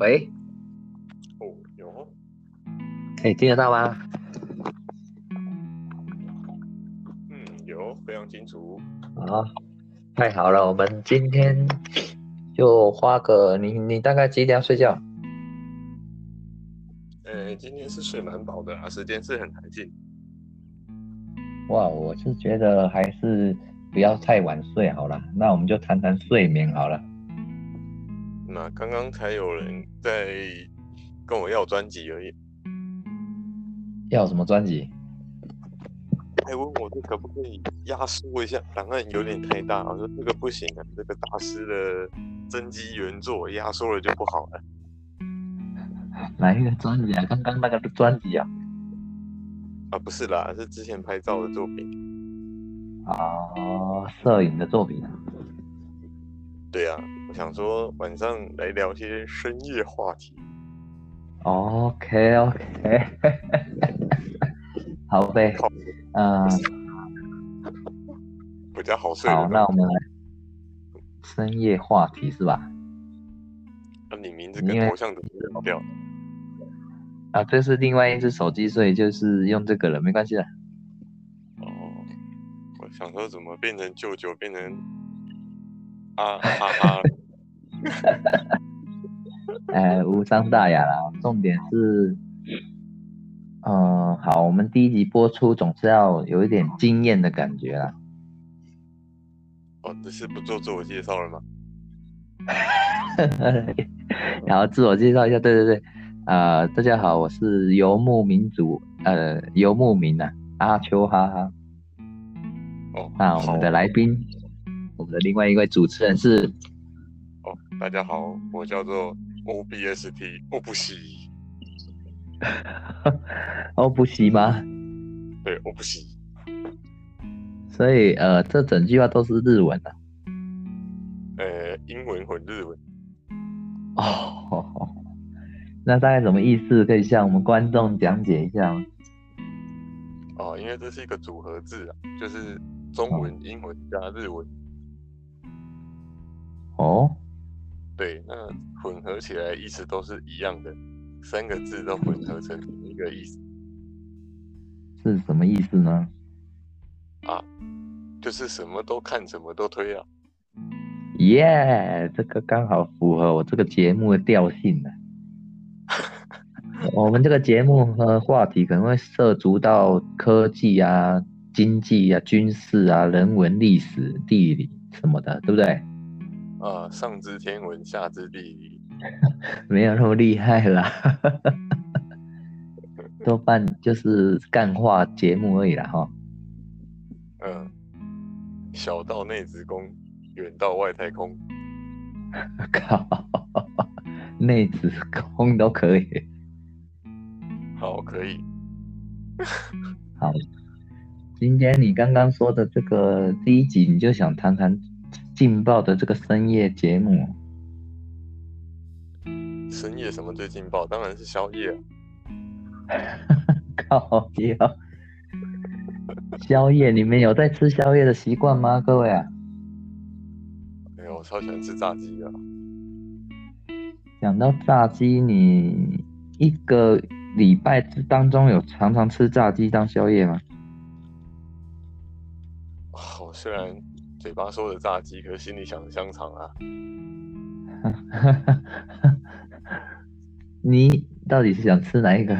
喂，哦，有，哎，听得到吗？嗯，有，非常清楚。啊，太好了，我们今天就花个你你大概几点要睡觉？呃，今天是睡蛮饱的啊，时间是很弹性。哇，我是觉得还是不要太晚睡好了。那我们就谈谈睡眠好了。那刚刚才有人在跟我要专辑而已，要什么专辑？还问我这可不可以压缩一下，档案有点太大。我说这个不行啊，这个大师的真机原作压缩了就不好了。哪一个专辑啊？刚刚那个专辑啊？啊，不是啦，是之前拍照的作品。哦，摄影的作品啊？对呀。想说晚上来聊些深夜话题。OK OK，好呗，嗯，比较好睡。好，那我们来深夜话题是吧？那你名字跟头像怎么变掉？啊，这是另外一只手机，所以就是用这个了，没关系的。哦，我想说怎么变成舅舅，变成啊哈哈。哈哈，哎，无伤大雅啦。重点是，嗯，好，我们第一集播出总是要有一点惊艳的感觉啦。哦，这是不做自我介绍了吗？然后自我介绍一下，对对对，啊，大家好，我是游牧民族，呃，游牧民啊，阿秋哈哈。哦，那我们的来宾，我们的另外一位主持人是。大家好，我叫做 O B S T 欧布西，欧布西吗？对，欧布西。所以呃，这整句话都是日文的。呃，英文混日文。哦，那大概什么意思？可以向我们观众讲解一下吗？哦，因为这是一个组合字啊，就是中文、英文加日文。哦。对，那混合起来意思都是一样的，三个字都混合成一个意思，是什么意思呢？啊，就是什么都看，什么都推啊。耶，这个刚好符合我这个节目的调性呢。我们这个节目和话题可能会涉足到科技啊、经济啊、军事啊、人文、历史、地理什么的，对不对？啊，上知天文，下知地理，没有那么厉害啦，多半就是干话节目而已啦，哈。嗯，小到内子宫，远到外太空，靠，内子宫都可以。好，可以。好，今天你刚刚说的这个第一集，你就想谈谈。劲爆的这个深夜节目，深夜什么最劲爆？当然是宵夜。靠夜，宵夜，你们有在吃宵夜的习惯吗？各位啊，没有，我超喜欢吃炸鸡啊。讲到炸鸡，你一个礼拜当中有常常吃炸鸡当宵夜吗？我虽然。嘴巴说的炸鸡，可是心里想的香肠啊！你到底是想吃哪一个？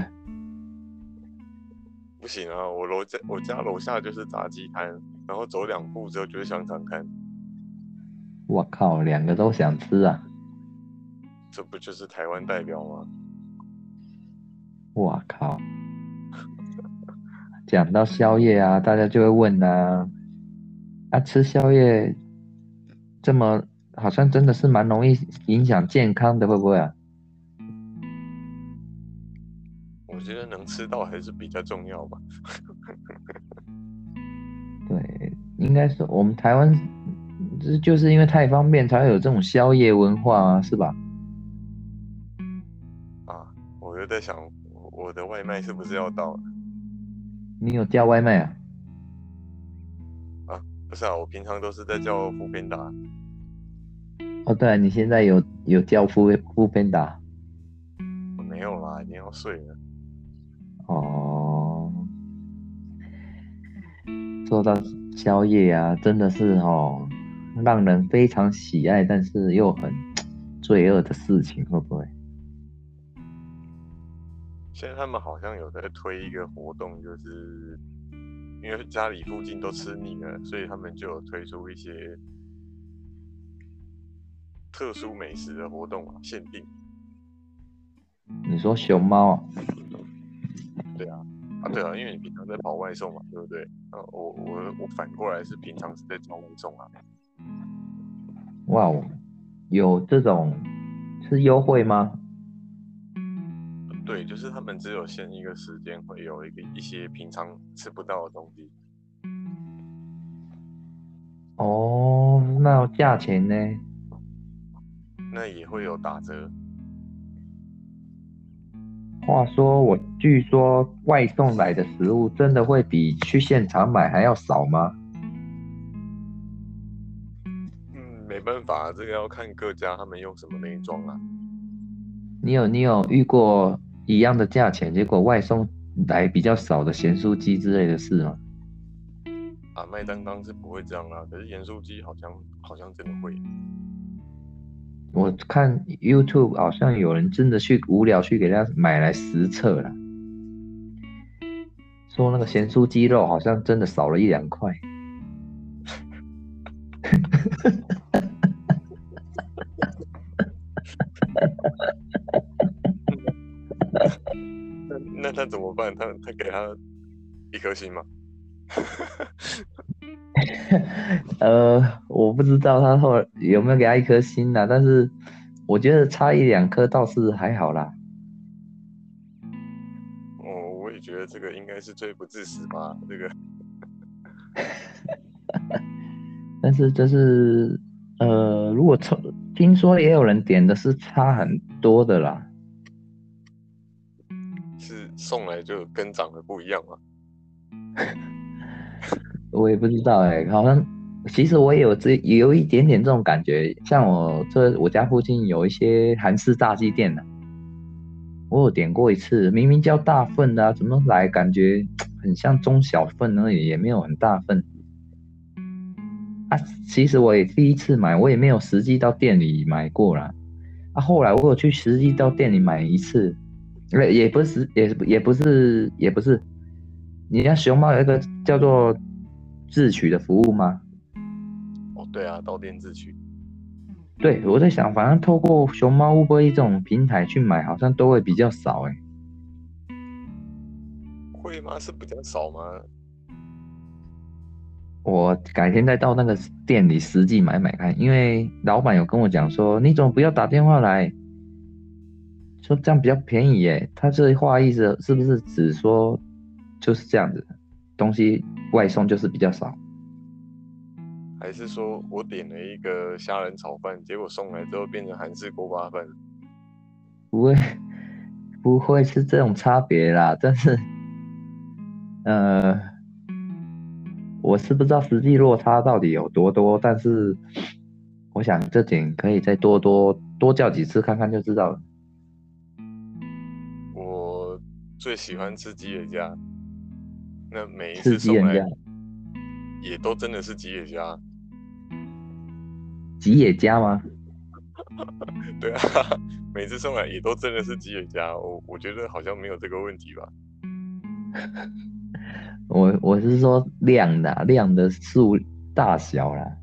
不行啊，我楼家我家楼下就是炸鸡摊，然后走两步之后就是香肠摊。我靠，两个都想吃啊！这不就是台湾代表吗？我靠！讲到宵夜啊，大家就会问啊。啊，吃宵夜这么好像真的是蛮容易影响健康的，会不会啊？我觉得能吃到还是比较重要吧。对，应该是我们台湾，这就是因为太方便才会有这种宵夜文化啊，是吧？啊，我就在想，我的外卖是不是要到了？你有叫外卖啊？不是啊，我平常都是在叫副边打。哦，对，你现在有有叫副副边打。已经要睡了。哦，说到宵夜啊，真的是哦，让人非常喜爱，但是又很罪恶的事情，会不会？现在他们好像有在推一个活动，就是因为家里附近都吃腻了，所以他们就有推出一些特殊美食的活动啊，限定。你说熊猫啊？对啊，啊对啊，因为你平常在跑外送嘛，对不对？呃，我我我反过来是平常是在叫外送啊。哇哦，有这种是优惠吗？对，就是他们只有限一个时间，会有一个一些平常吃不到的东西。哦，那价钱呢？那也会有打折。话说，我据说外送来的食物真的会比去现场买还要少吗？嗯，没办法，这个要看各家他们用什么内装啊。你有你有遇过？一样的价钱，结果外送来比较少的咸酥鸡之类的事吗？啊，麦当当是不会这样啦，可是盐酥鸡好像好像真的会。我看 YouTube 好像有人真的去无聊去给他买来实测了，说那个咸酥鸡肉好像真的少了一两块。那他怎么办？他他给他一颗星吗？呃，我不知道他后来有没有给他一颗星呢？但是我觉得差一两颗倒是还好啦。哦，我也觉得这个应该是罪不至死吧，这个。但是就是呃，如果抽，听说也有人点的是差很多的啦。送来就跟长得不一样吗？我也不知道哎，好像其实我也有这有一点点这种感觉。像我这我家附近有一些韩式炸鸡店的，我有点过一次，明明叫大份的，怎么来感觉 很像中小份而已，也没有很大份。啊，其实我也第一次买，我也没有实际到店里买过啦。啊，后来我有去实际到店里买一次。也也不是，也也不是，也不是。你家熊猫有一个叫做自取的服务吗？哦，对啊，到店自取。对，我在想，反正透过熊猫乌龟这种平台去买，好像都会比较少哎。会吗？是比较少吗？我改天再到那个店里实际买买看，因为老板有跟我讲说，你怎么不要打电话来？说这样比较便宜耶，他这话意思是不是只说就是这样子，东西外送就是比较少？还是说我点了一个虾仁炒饭，结果送来之后变成韩式锅巴饭？不会，不会是这种差别啦。但是，呃，我是不知道实际落差到底有多多，但是我想这点可以再多多多叫几次看看就知道了。最喜欢吃吉野家，那每一次送来也都真的是吉野家。吉野家吗？对啊，每次送来也都真的是吉野家。我我觉得好像没有这个问题吧。我我是说量的量的数大小啦。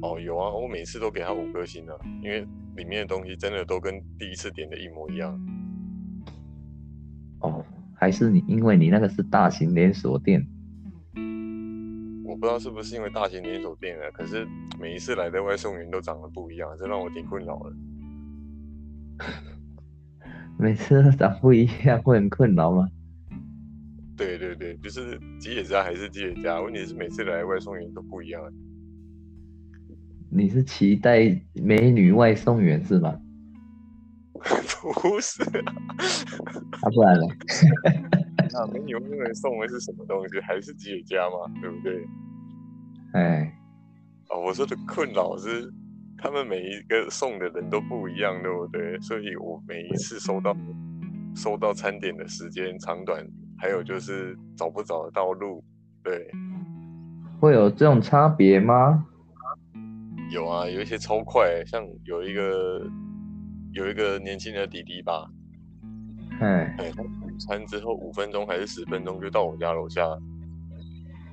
哦，有啊，我每次都给他五颗星的，因为里面的东西真的都跟第一次点的一模一样。哦，还是你，因为你那个是大型连锁店，我不知道是不是因为大型连锁店啊，可是每一次来的外送员都长得不一样，这让我挺困扰的。每次都长不一样，会很困扰吗？对对对，就是吉野家还是吉野家，问题是每次来外送员都不一样。你是期待美女外送员是吗？不是啊，不然呢？那美女会送的是什么东西？还是吉野家吗？对不对？哎，哦，我说的困扰是他们每一个送的人都不一样，对不对？所以我每一次收到收到餐点的时间长短，还有就是找不找得到路，对，会有这种差别吗？有啊，有一些超快，像有一个有一个年轻的弟弟吧，哎，午餐之后五分钟还是十分钟就到我家楼下，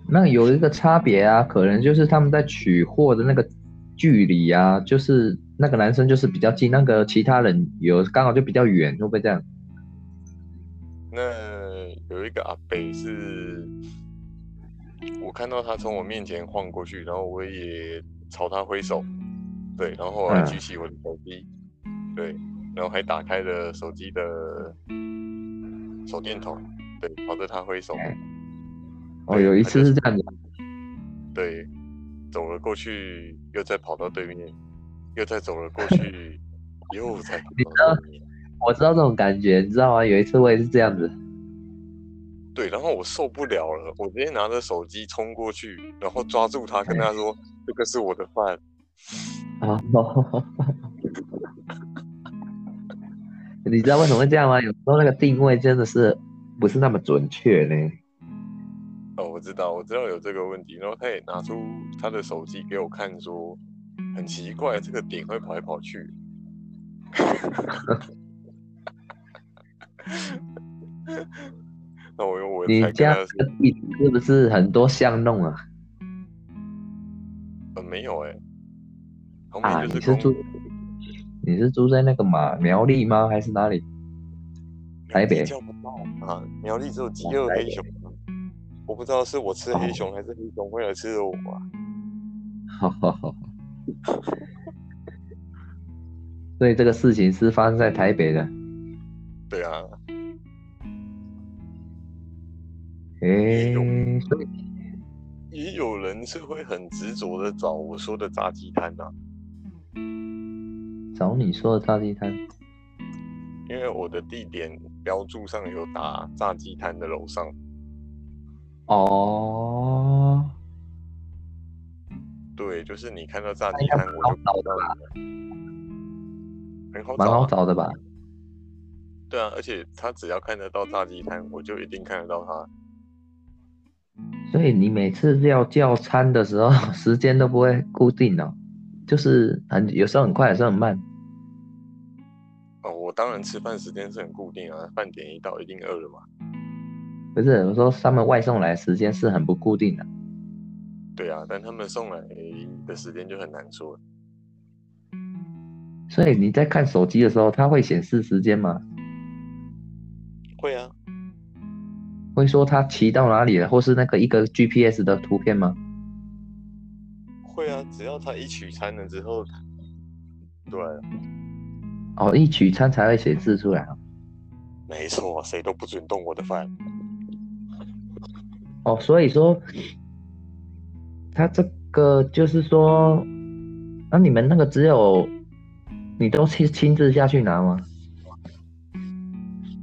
那有一个差别啊，可能就是他们在取货的那个距离啊，就是那个男生就是比较近，那个其他人有刚好就比较远，会不会这样？那有一个阿北是，我看到他从我面前晃过去，然后我也朝他挥手，对，然后我举起我的手机，对，然后还打开了手机的手电筒，对，朝着他挥手，哎哦，有一次是次这样子，对，走了过去，又再跑到对面，又再走了过去，又再跑你到对面。我知道这种感觉，你知道吗？有一次我也是这样子，对，然后我受不了了，我直接拿着手机冲过去，然后抓住他，跟他说：“这个是我的饭。哦，你知道为什么会这样吗？有时候那个定位真的是不是那么准确呢。”哦，我知道，我知道有这个问题。然后他也拿出他的手机给我看，说：“很奇怪，这个点会跑来跑去。”那我用我你家他说这个地址是不是很多巷弄啊？：“呃，没有哎、旁啊，边就是你是住在那个嘛苗栗吗？还是哪里？台北叫不到啊，苗栗只有饥饿黑熊啊，我不知道是我吃黑熊还是黑熊为了吃我啊。所以这个事情是发生在台北的。对啊，诶、有所以也有人是会很执着的找我说的炸鸡摊啊，找你说的炸鸡摊，因为我的地点标注上有打炸鸡摊的楼上，哦，对，就是你看到炸鸡摊，我就找你了，很好蛮找、啊，好找的吧？对啊，而且他只要看得到炸鸡摊，我就一定看得到他。所以你每次要叫餐的时候，时间都不会固定哦，就是很有时候很快，有时候很慢。当然吃饭时间是很固定啊，饭点一到一定饿了嘛。不是，我说他们外送来的时间是很不固定的。对啊，但他们送来的时间就很难说。所以你在看手机的时候，它会显示时间吗？会啊，会说它骑到哪里了，或是那个一个 GPS 的图片吗？会啊，只要他一取餐了之后，对，哦，一取餐才会显示出来啊。没错，谁都不准动我的饭。哦，所以说，他这个就是说，那、你们那个只有你都亲亲自下去拿吗？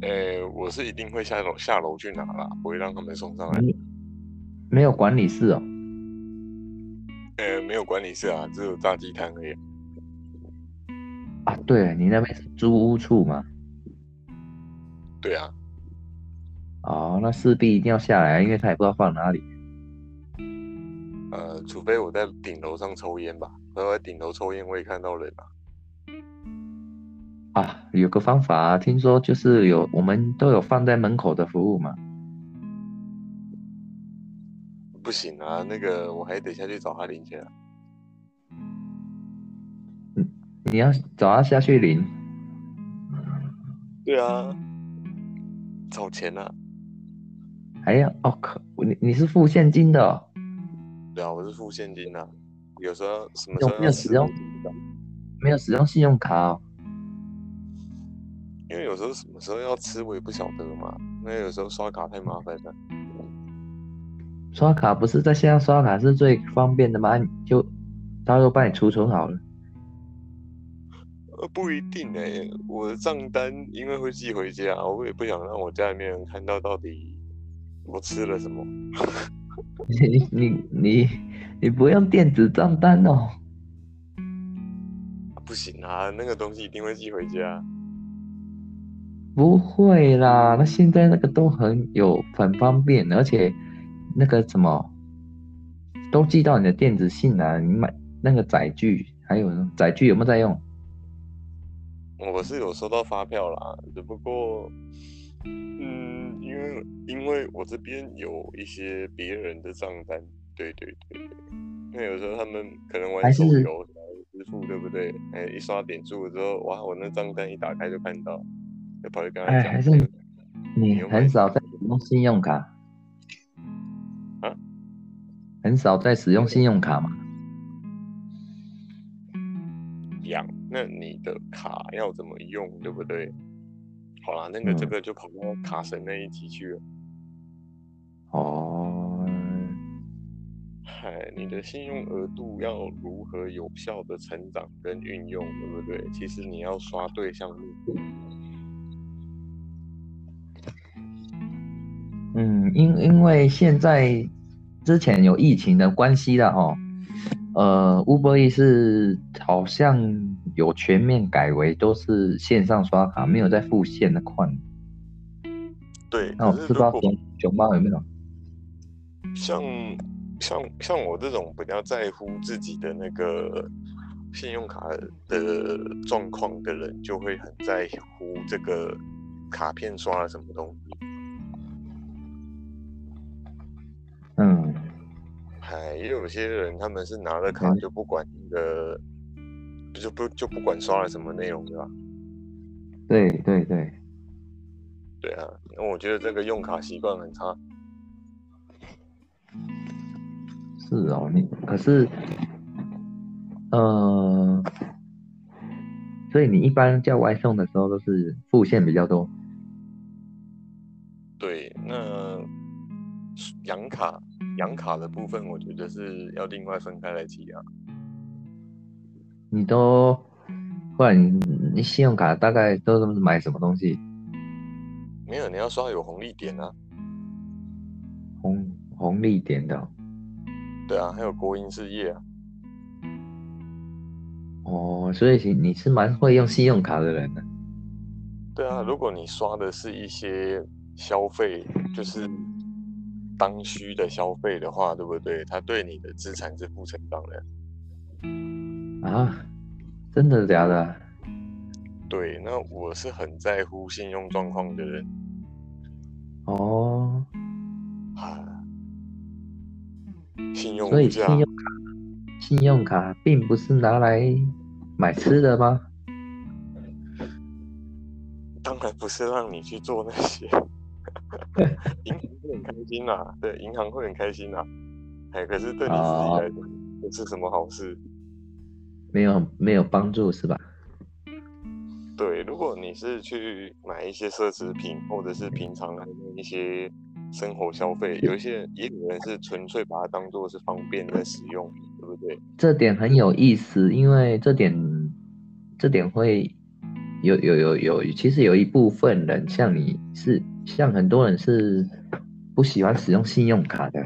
呃，我是一定会下楼下楼去拿啦，不会让他们送上来。没有管理室哦。呃，没有管理室啊，只有炸鸡摊而已。啊，对你那边是租屋处嘛？对啊，哦，那势必一定要下来，因为他也不知道放哪里。呃，除非我在顶楼上抽烟吧，我在顶楼抽烟，我也看到人啊。啊，有个方法、啊，听说就是有我们都有放在门口的服务嘛。不行啊，那个我还得下去找他领钱啊。你要找他下去领，对啊，找钱啊。哎呀哦，可你你是付现金的、哦，对啊，我是付现金啊。有时候什么没有使用没有使用信用卡哦。因为有时候什么时候要吃我也不晓得嘛。那有时候刷卡太麻烦了。刷卡不是在线上刷卡是最方便的吗？就到时候帮你储存好了。呃，不一定哎、我的账单因为会寄回家，我也不想让我家里面人看到到底我吃了什么。你你你你不用电子账单哦。不行啊，那个东西一定会寄回家。不会啦，那现在那个都很有很方便，而且那个什么都寄到你的电子信啊，你买那个载具，还有载具有没有在用？我是有收到发票啦，只不过，嗯，因为因为我这边有一些别人的账单，对对对对，因为有时候他们可能玩手游支付，对不对？哎，一刷点数了之后，哇，我那账单一打开就看到。哎，还是你很少在使用信用卡啊？很少在使用信用卡吗？养，那你的卡要怎么用，对不对？好啦，那个这个就跑到卡神那一集去了。哦，嗨，你的信用额度要如何有效的成长跟运用，对不对？其实你要刷对项目。嗯，因因为现在之前有疫情的关系了哦，呃，Uber E 是好像有全面改为都是线上刷卡，没有在付现的款。对，那我不知道熊熊猫有没有？像像像我这种比较在乎自己的那个信用卡的状况的人，就会很在乎这个卡片刷了什么东西。嗯，哎也有些人，他们是拿了卡就不管那个，就不就不管刷了什么内容，对吧？对对对，对啊，那我觉得这个用卡习惯很差。是哦，你可是，呃，所以你一般叫外送的时候都是付现比较多。对，那养卡。养卡的部分，我觉得是要另外分开来提啊。你都，不然你你信用卡大概都是买什么东西？没有，你要刷有红利点啊。红红利点的。对啊，还有国营事业啊。哦，所以你是蛮会用信用卡的人呢。对啊，如果你刷的是一些消费，就是。当需的消费的话，对不对？它对你的资产是负成长的啊？真的假的？对，那我是很在乎信用状况的人。哦，啊，信用所以信用卡，信用卡并不是拿来买吃的吗？当然不是让你去做那些。银行会很开心呐，对，银行会很开心呐，哎，可是对你自己来讲不是什么好事，没有没有帮助是吧？对，如果你是去买一些奢侈品，或者是平常的一些生活消费，有一些也有人是纯粹把它当做是方便在使用，对不对？这点很有意思，因为这点这点会有有有有，其实有一部分人像你是。像很多人是不喜欢使用信用卡的，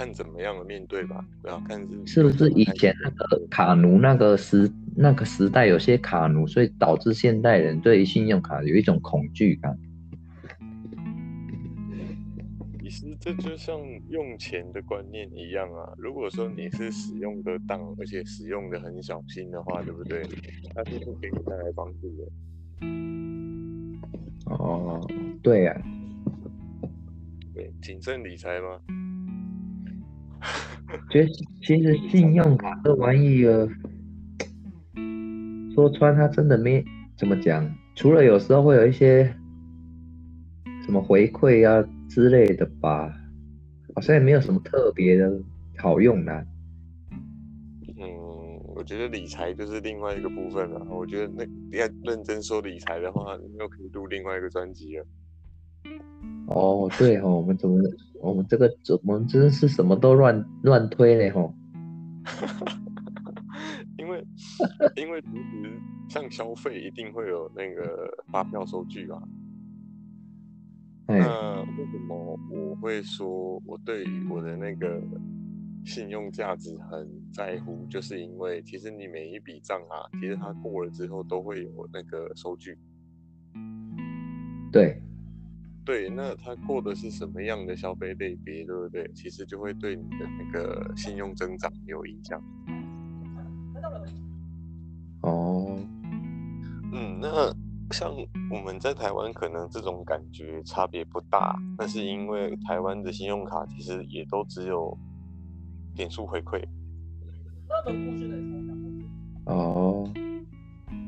看看怎么样的面对吧，不要看是是不是以前那个卡奴那个时那个时代有些卡奴，所以导致现代人对于信用卡有一种恐惧感。其实这就像用钱的观念一样啊！如果说你是使用得当，而且使用的很小心的话，对不对？它是会给你带来帮助的。哦，对呀。对，谨慎理财吗？其实，其实信用卡这玩意儿，说穿它真的没怎么讲，除了有时候会有一些什么回馈啊。之类的吧，好像也没有什么特别的好用的。嗯，我觉得理财就是另外一个部分了。我觉得那要认真说理财的话，又可以录另外一个专辑了。哦，对哦，我们怎么，我们这个怎么真是什么都乱乱推嘞吼？因为因为其实像消费一定会有那个发票收据啊。那为什么我会说我对我的那个信用价值很在乎？就是因为其实你每一笔账啊，其实它过了之后都会有那个收据。对，那他过的是什么样的消费类别，对不对？其实就会对你的那个信用增长有影响。哦，嗯，那。像我们在台湾可能这种感觉差别不大，那是因为台湾的信用卡其实也都只有点数回馈。哦，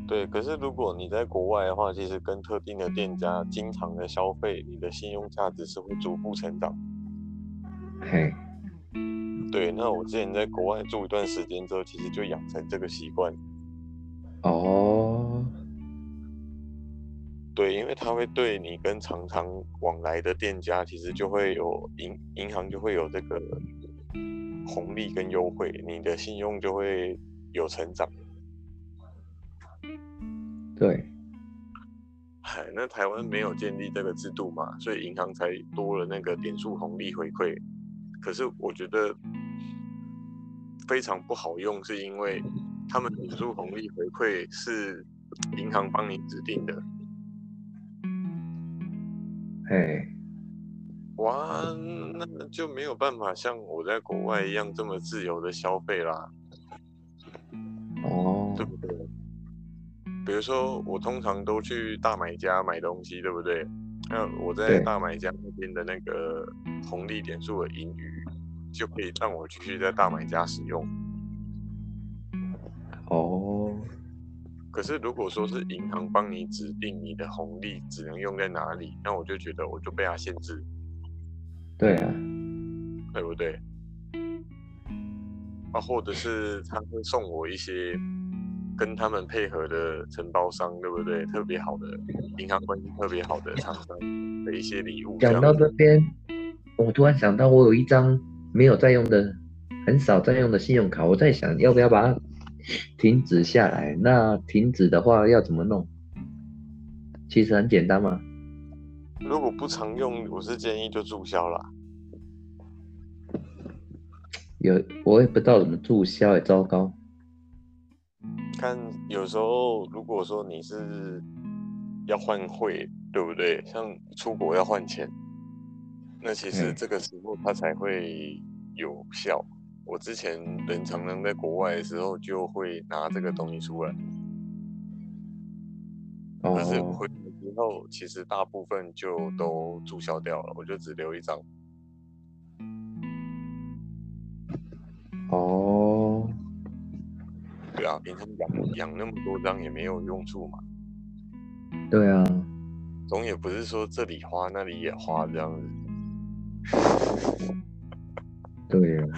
对，可是如果你在国外的话，其实跟特定的店家经常的消费，你的信用价值是会逐步成长。嘿，对，那我之前在国外住一段时间之后，其实就养成这个习惯。哦。对，因为他会对你跟常常往来的店家，其实就会有银银行就会有这个红利跟优惠，你的信用就会有成长。对，嗨，那台湾没有建立这个制度嘛，所以银行才多了那个点数红利回馈。可是我觉得非常不好用，是因为他们点数红利回馈是银行帮你指定的。哎，哇，那就没有办法像我在国外一样这么自由的消费啦。哦，对不对？比如说，我通常都去大买家买东西，对不对？那我在大买家那边的那个红利点数的盈余，就可以让我继续在大买家使用。哦。可是如果说是银行帮你指定你的红利只能用在哪里，那我就觉得我就被他限制。对啊，对不对？啊，或者是他会送我一些跟他们配合的承包商，对不对？特别好的银行关系特别好的厂商的一些礼物。讲到这边，我突然想到，我有一张没有在用的、很少在用的信用卡，我在想要不要把它。停止下来，那停止的话要怎么弄？其实很简单嘛。如果不常用，我是建议就注销了。有，我也不知道怎么注销，也糟糕。看，有时候如果说你是要换汇，对不对？像出国要换钱，那其实这个时候它才会有效。我之前人常常在国外的时候，就会拿这个东西出来，但是回来之后，其实大部分就都注销掉了，我就只留一张。哦，对啊，平常养养那么多张也没有用处嘛。对啊，总也不是说这里花那里也花这样子。对啊。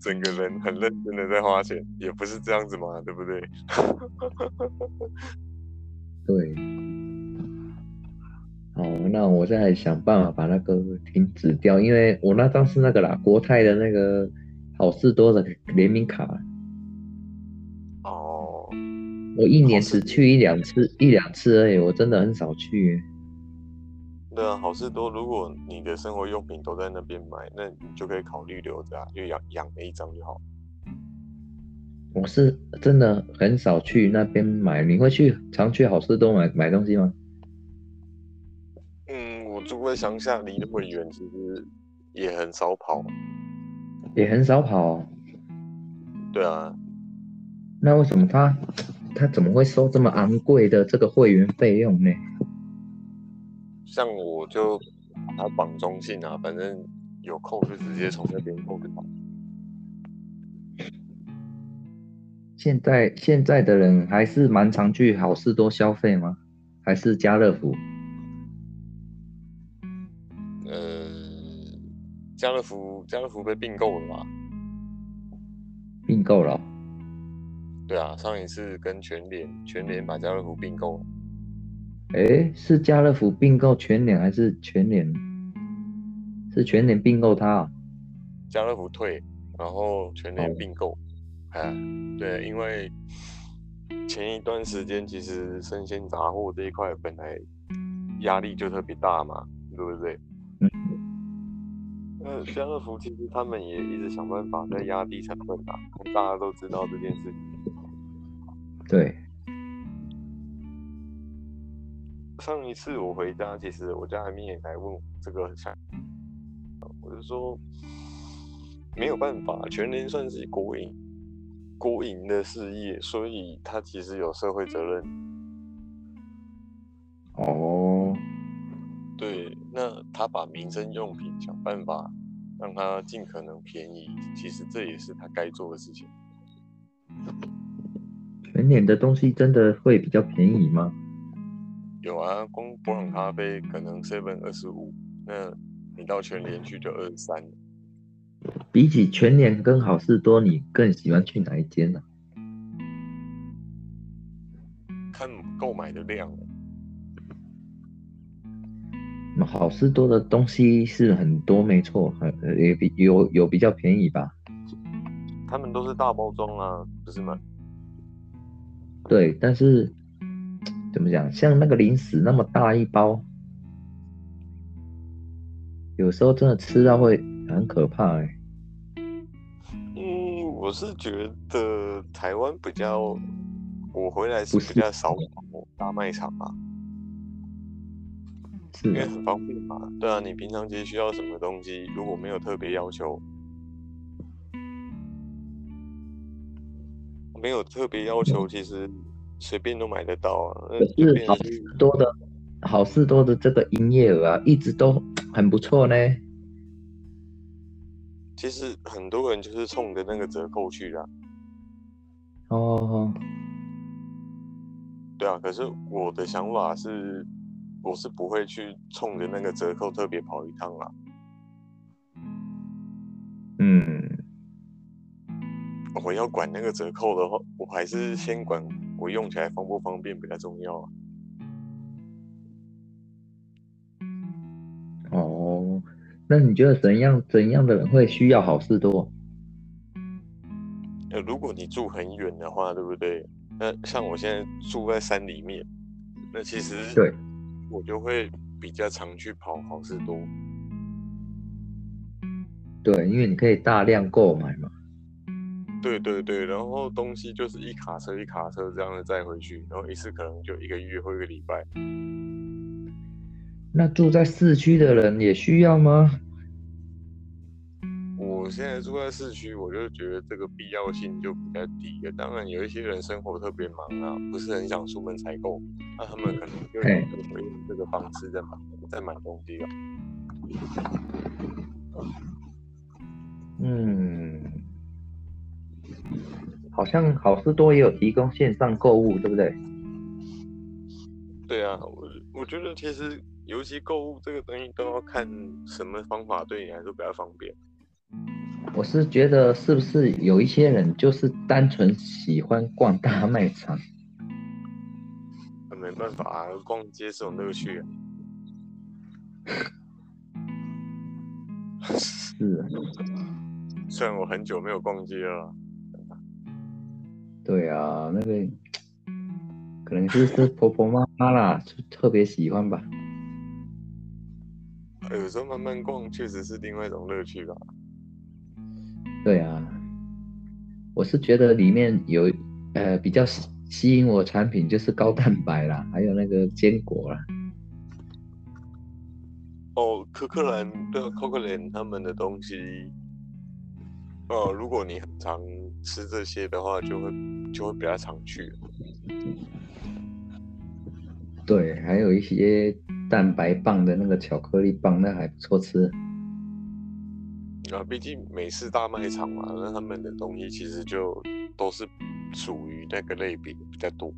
整个人很认真的在花钱，也不是这样子嘛，对不对？对。好，那我再想办法把那个停止掉，因为我那张是那个啦，国泰的那个好事多的联名卡。哦。我一年只去一两次，一两次而已，我真的很少去。对啊，好事多。如果你的生活用品都在那边买，那你就可以考虑留着啊，就养养那一张就好。我是真的很少去那边买，你会去常去好事多买买东西吗？嗯，我住在乡下，离那么远，其实也很少跑。也很少跑。对啊。那为什么他他怎么会收这么昂贵的这个会员费用呢？像我就把它绑中信啊，反正有扣就直接从那边扣就好。现在现在的人还是蛮常去好事多消费吗？还是家乐福？呃，家乐福家乐福被并购了吗？并购了？对啊，上一次跟全联全联把家乐福并购。哎，是家乐福并购全联还是全联？是全联并购它。家乐福退，然后全联并购。哎，对，因为前一段时间其实生鲜杂货这一块本来压力就特别大嘛，对不对？嗯。那家乐福其实他们也一直想办法在压低成本啊，大家都知道这件事情。对。上一次我回家，其实我家阿咪也来问我这个想，我就说没有办法，全年算是国营国营的事业，所以他其实有社会责任。哦，对，那他把民生用品想办法让它尽可能便宜，其实这也是他该做的事情。全年的东西真的会比较便宜吗？有啊，光博朗咖啡可能 seven 二十五，那你到全联去就二十三。比起全联跟好事多，你更喜欢去哪一间呢？看购买的量。那好事多的东西是很多，没错，很也比有有比较便宜吧？他们都是大包装啊，不是吗？对，但是。怎么讲？像那个零食那么大一包，有时候真的吃到会很可怕哎。嗯，我是觉得台湾比较，我回来是比较少跑大卖场啊，因为很方便嘛。对啊，你平常其实需要什么东西，如果没有特别要求，没有特别要求，其实。随便都买得到啊！可是好事多的好事多的这个营业额啊，一直都很不错呢。其实很多人就是冲着那个折扣去的。哦。对啊，可是我的想法是，我是不会去冲着那个折扣特别跑一趟啊。嗯。我要管那个折扣的话，我还是先管我用起来方不方便比较重要啊。哦，那你觉得怎样怎样的人会需要好事多？呃，如果你住很远的话，对不对？那像我现在住在山里面，那其实对，我就会比较常去跑好事多。对，因为你可以大量购买嘛。对对对，然后东西就是一卡车一卡车这样的载回去，然后一次可能就一个月或一个礼拜。那住在市区的人也需要吗？我现在住在市区，我就觉得这个必要性就比较低了。当然有一些人生活特别忙啊，不是很想出门采购，那他们可能就会用这个方式在买在买东西了。嗯。好像好事多也有提供线上购物，对不对？对啊，我我觉得其实尤其购物这个东西都要看什么方法对你来说比较方便。我是觉得是不是有一些人就是单纯喜欢逛大卖场？没办法啊，逛街是种乐趣。是啊，虽然我很久没有逛街了。对啊，那个可能就是婆婆妈妈啦，就特别喜欢吧。有时候慢慢逛确实是另外一种乐趣吧。对啊，我是觉得里面有呃比较吸引我产品就是高蛋白啦，还有那个坚果啦。哦，可可兰对可可兰他们的东西，哦，如果你很常吃这些的话，就会。就会比较常去。对，还有一些蛋白棒的那个巧克力棒，那还不错吃。啊，毕竟美式大卖场嘛，那他们的东西其实就都是属于那个类别比较多。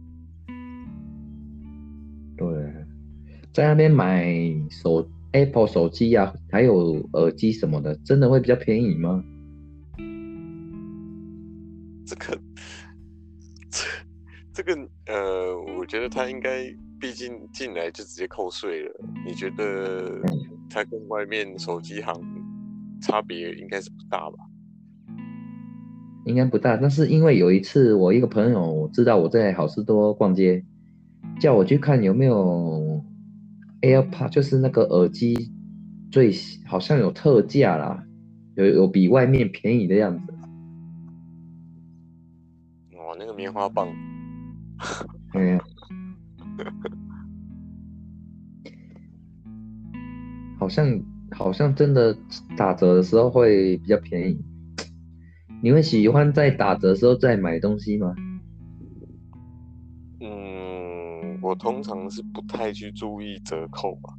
对，在那边买手 Apple 手机呀，还有耳机什么的，真的会比较便宜吗？这个。这这个呃，我觉得他应该，毕竟进来就直接扣税了。你觉得他跟外面手机行差别应该是不大吧？应该不大，但是因为有一次我一个朋友知道我在好事多逛街，叫我去看有没有 AirPod 就是那个耳机最好像有特价啦，有有比外面便宜的样子。哦，那个棉花棒。嗯。好像好像真的打折的时候会比较便宜。你会喜欢在打折的时候再买东西吗？嗯，我通常是不太去注意折扣吧。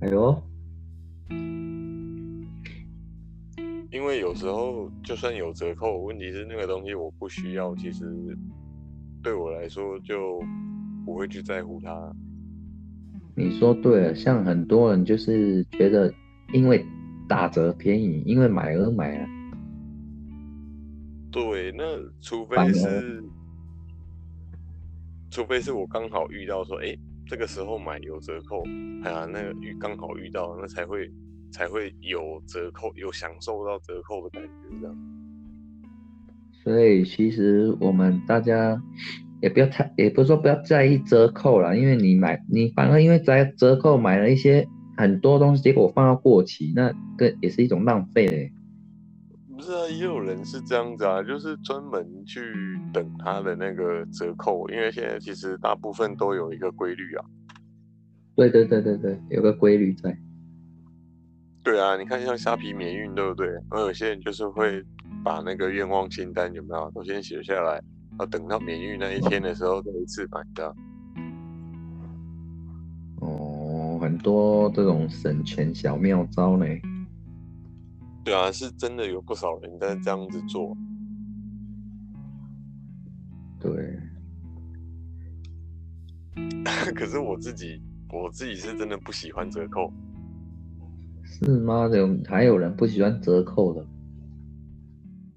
哎呦，因为有时候就算有折扣，问题是那个东西我不需要，其实对我来说就不会去在乎它。你说对了，像很多人就是觉得因为。打折便宜，因为买而买啊。对，那除非是，除非是我刚好遇到说，哎，这个时候买有折扣，哎呀，那个遇刚好遇到，那才会才会有折扣，有享受到折扣的感觉这样。所以其实我们大家也不要太，也不是说不要在意折扣了，因为你买你反而因为在折扣买了一些。很多东西，结果放到过期，那个也是一种浪费嘞。不是啊，也有人是这样子啊，就是专门去等他的那个折扣，因为现在其实大部分都有一个规律啊。对对对对对，有个规律在。对啊，你看像虾皮免运，对不对？而有些人就是会把那个愿望清单有没有都先写下来，然后等到免运那一天的时候再一次买的。很多这种省钱小妙招呢。对啊，是真的有不少人在这样子做。对。可是我自己，我自己是真的不喜欢折扣。是吗？有还有人不喜欢折扣的？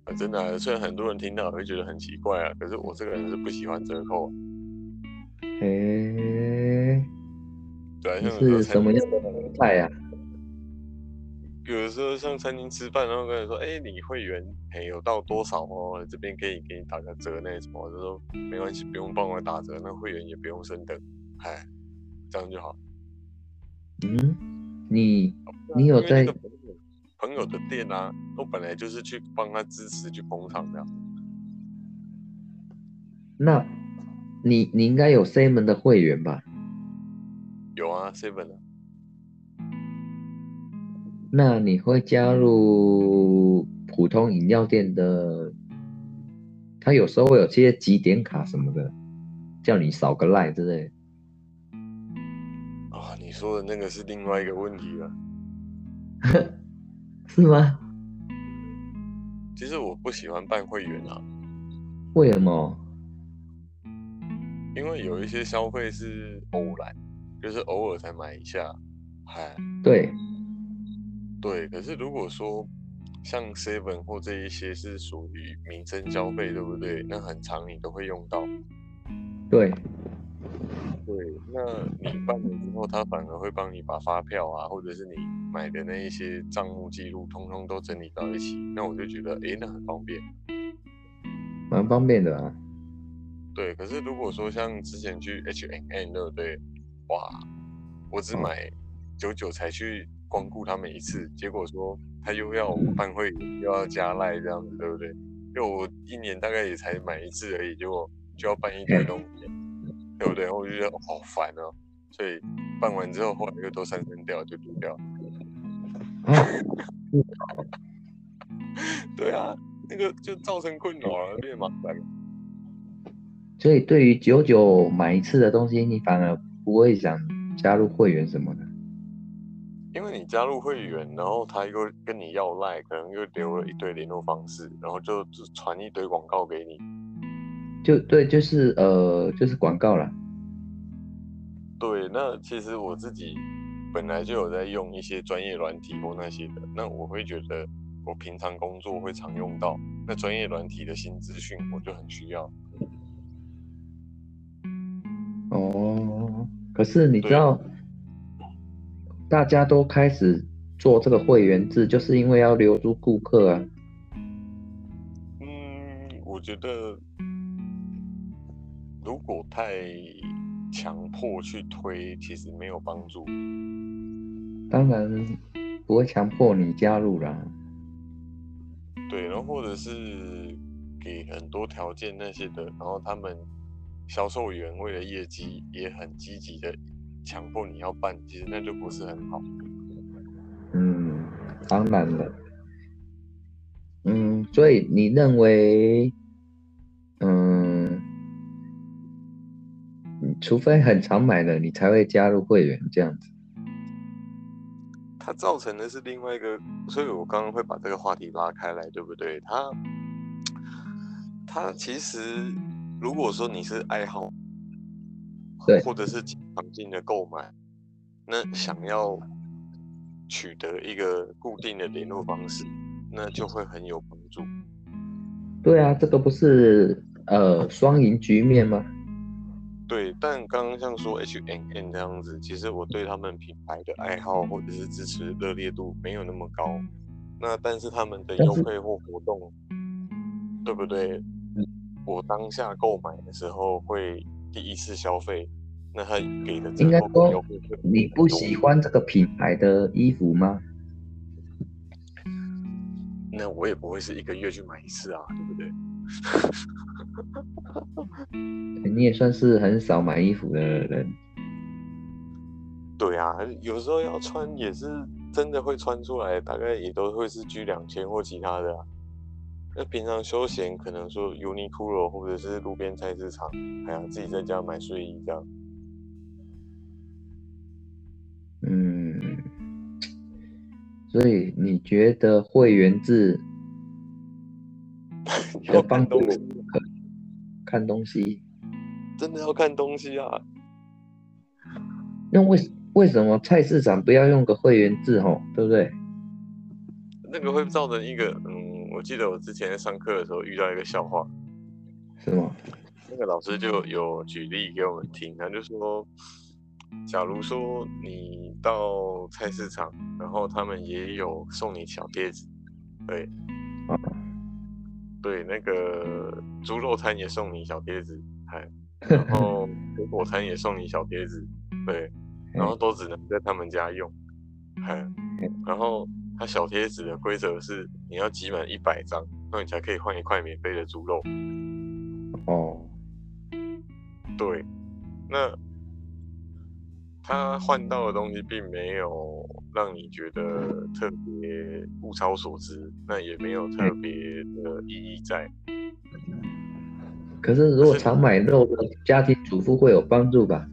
啊，真的，虽然很多人听到会觉得很奇怪啊，可是我这个人是不喜欢折扣。嘿。对，是什么样的心态呀？有的时候像餐厅吃饭，然后跟你说：“哎，你会员哎有到多少哦？这边可以给你打个折，那什么？”就说没关系，不用帮我打折，那会员也不用升等，哎，这样就好。嗯，你你有在朋友的店啊？我本来就是去帮他支持、去捧场的。那你你应该有 C 门的会员吧？有啊，seven 啊。那你会加入普通饮料店的？他有时候会有些几点卡什么的，叫你扫个赖之类。啊，你说的那个是另外一个问题了。是吗？其实我不喜欢办会员啊。为什么？因为有一些消费是偶然。就是偶尔才买一下，嗨，对，对。可是如果说像 Seven 或这一些是属于民生消费，对不对？那很长你都会用到。对，对。那你办了之后，他反而会帮你把发票啊，或者是你买的那一些账目记录，通通都整理到一起。那我就觉得，哎，那很方便，蛮方便的啊。对。可是如果说像之前去 H&M，对不对？哇！我只买九九才去光顾他们一次，结果说他又要办会员，又要加赖这样子，对不对？因为我一年大概也才买一次而已，结果就要办一堆东西，对不对？我就觉得好烦哦，所以办完之后后来又都删删掉，就丢掉。对啊，那个就造成困扰了，变麻烦。所以对于九九买一次的东西，你反而。不会想加入会员什么的，因为你加入会员，然后他又跟你要赖，可能又留了一堆联络方式，然后就传一堆广告给你。就对，就是呃，就是广告了。对，那其实我自己本来就有在用一些专业软体或那些的，那我会觉得我平常工作会常用到，那专业软体的新资讯我就很需要。哦，可是你知道，大家都开始做这个会员制，就是因为要留住顾客啊。嗯，我觉得如果太强迫去推，其实没有帮助。当然不会强迫你加入啦。对，然后或者是给很多条件那些的，然后他们销售员为了业绩也很积极的强迫你要办，其实那就不是很好。嗯，当然了。嗯，所以你认为，除非很常买的，你才会加入会员这样子。它造成的是另外一个，所以我刚刚会把这个话题拉开来，对不对？它，它其实如果说你是爱好，对，或者是常性的购买，那想要取得一个固定的联络方式，那就会很有帮助。对啊，这个不是呃双赢局面吗？对，但刚刚像说 H N N 这样子，其实我对他们品牌的爱好或者是支持热烈度没有那么高。那但是他们的优惠或活动，对不对？我当下购买的时候会第一次消费，那他给的应该说你不喜欢这个品牌的衣服吗？那我也不会是一个月去买一次啊，对不对？你也算是很少买衣服的人。对啊，有时候要穿也是真的会穿出来，大概也都会是居两千或其他的啊。那平常休闲可能说 Uniqlo 或者是路边菜市场，哎呀自己在家买睡衣这样。嗯，所以你觉得会员制？要看东西，看东西，真的要看东西啊！那为为什么菜市场不要用个会员制？吼，对不对？那个会造成一个，嗯，我记得我之前在上课的时候遇到一个笑话，是吗？那个老师就有举例给我们听，他就说，假如说你到菜市场，然后他们也有送你小贴纸，对，啊。对，那个猪肉餐也送你小贴纸，哎，然后水果餐也送你小贴纸，对，然后都只能在他们家用，哎，然后它小贴纸的规则是你要集满一百张，那你才可以换一块免费的猪肉。哦，对，那。他换到的东西并没有让你觉得特别物超所值，那也没有特别的意义在。可是如果常买肉的家庭主妇会有帮助吧？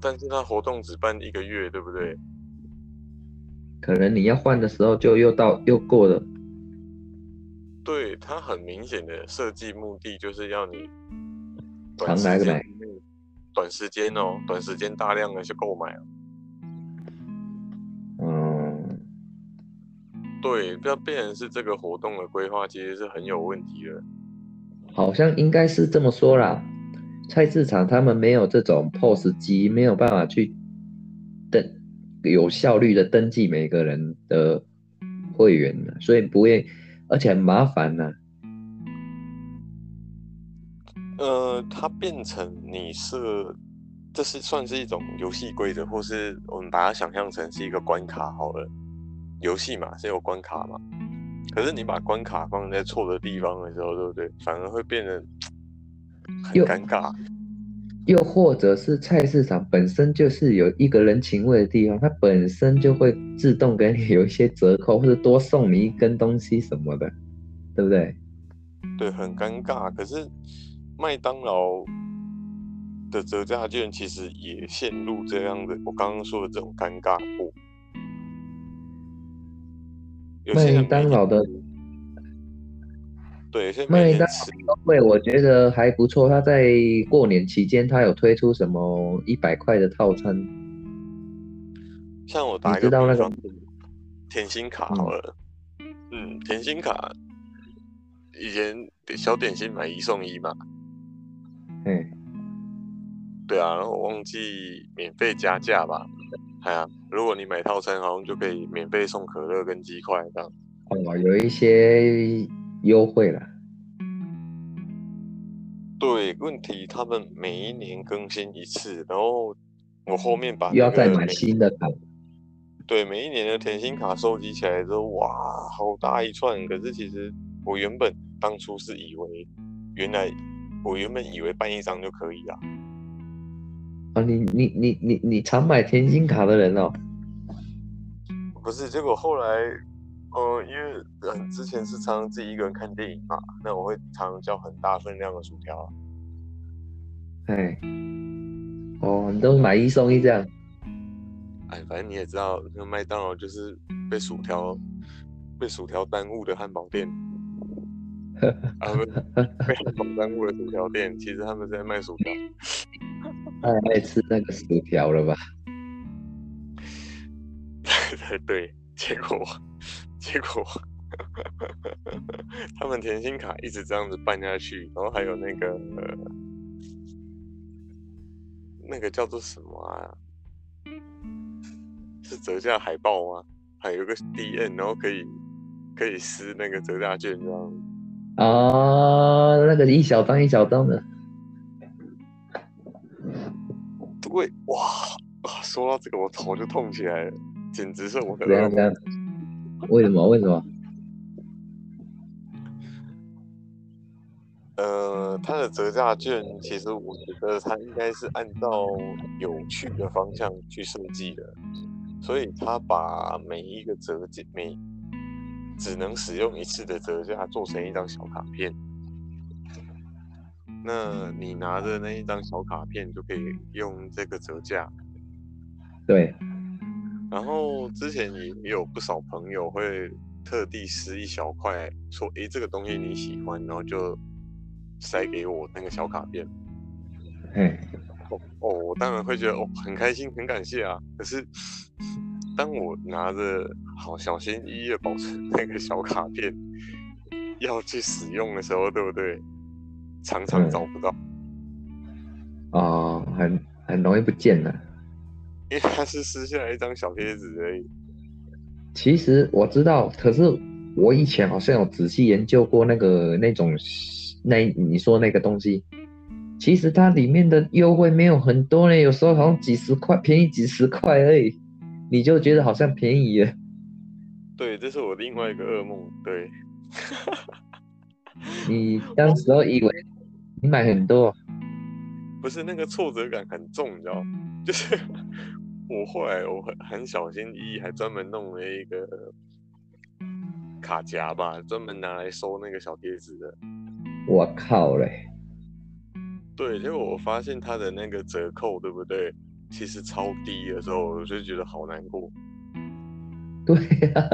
但是他活动只办一个月，对不对？可能你要换的时候就又到又过了。对他很明显的设计目的就是要你常来买。短时间哦，短时间大量的去购买嗯，对，要变成是这个活动的规划其实是很有问题的。好像应该是这么说啦，菜市场他们没有这种 POS 机，没有办法去登有效率的登记每个人的会员所以不会，而且很麻烦呢。呃，它变成你是，这是算是一种游戏规则，或是我们把它想象成是一个关卡好了。游戏嘛是有关卡嘛，可是你把关卡放在错的地方的时候，对不对？反而会变得 很尴尬。又或者是菜市场本身就是有一个人情味的地方，它本身就会自动给你 有一些折扣，或者多送你一根东西什么的，对不对？对，很尴尬。可是。麦当劳的折价券其实也陷入这样的我刚刚说的这种尴尬过。麦当劳的对，麦当劳会我觉得还不错。他在过年期间，他有推出什么一百块的套餐？像我打一个那个甜心卡好了，嗯，甜心卡以前小点心买一送一嘛。嗯，对啊，然后我忘记免费加价吧？哎呀，如果你买套餐，好像就可以免费送可乐跟鸡块这样。哦，有一些优惠了。对，问题他们每一年更新一次，然后我后面把又要再买新的卡。对每一年的甜心卡收集起来之后，哇，好大一串。可是其实我原本当初是以为，原来我原本以为办一张就可以了。啊，你你你你你常买甜心卡的人哦，不是，结果后来，呃，因为嗯之前是常常自己一个人看电影嘛，那我会常常叫很大分量的薯条啊。哎，哦，你都买一送一这样，哎，反正你也知道，那个麦当劳就是被薯条被薯条耽误的汉堡店，啊不，被汉堡耽误的薯条店，其实他们是在卖薯条。太爱吃那个薯条了吧？对 对，结果结果 他们甜心卡一直这样子办下去，然后还有那个、呃、那个叫做什么啊？是折价海报吗？还有一个 DN，然后可以可以撕那个折价券这样。啊，那个一小张一小张的，对，哇啊！说到这个，我头就痛起来了，简直是我的噩梦。怎样怎样？为什么？为什么？呃，它的折价券其实我觉得它应该是按照有趣的方向去设计的，所以它把每一个折价每只能使用一次的折价做成一张小卡片。那你拿着那一张小卡片就可以用这个折价。对，然后之前也也有不少朋友会特地撕一小块，说诶这个东西你喜欢，然后就塞给我那个小卡片。哎，哦哦，我当然会觉得哦很开心，很感谢啊。可是当我拿着好小心翼翼的保存那个小卡片要去使用的时候，对不对？常常嗯找不到，哦，很很容易不见了。因为它是撕下来一张小贴纸而已。其实我知道，可是我以前好像有仔细研究过那个那种那你说那个东西，其实它里面的优惠没有很多呢，有时候好像几十块，便宜几十块而已，你就觉得好像便宜了。对，这是我另外一个噩梦。对，你当时候以为你买很多，不是那个挫折感很重，你知道？就是我后来我很很小心翼翼，还专门弄了一个卡夹吧，专门拿来收那个小贴纸的。我靠嘞！对，结果我发现它的那个折扣，对不对？其实超低的时候，我就觉得好难过。对呀、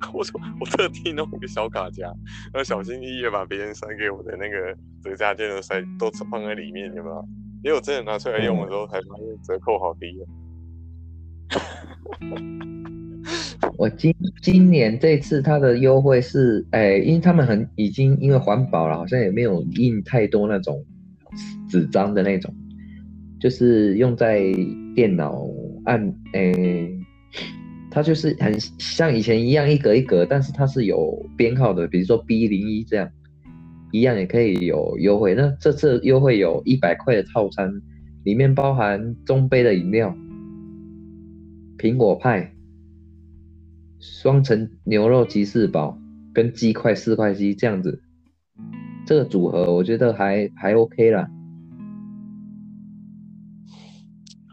我说我特地弄一个小卡夹，然后小心翼翼的把别人塞给我的那个折价券都塞都放在里面，有没有？结果真的拿出来用的时候，才发现折扣好低啊！我今今年这次它的优惠是，哎，因为他们很已经因为环保了，好像也没有印太多那种纸张的那种，就是用在电脑按，哎，它就是很像以前一样一格一格，但是它是有编号的，比如说 B 零一这样，一样也可以有优惠。那这次优惠有一百块的套餐，里面包含中杯的饮料、苹果派。双层牛肉鸡翅堡跟鸡块四块鸡这样子，这个组合我觉得还还 OK 啦。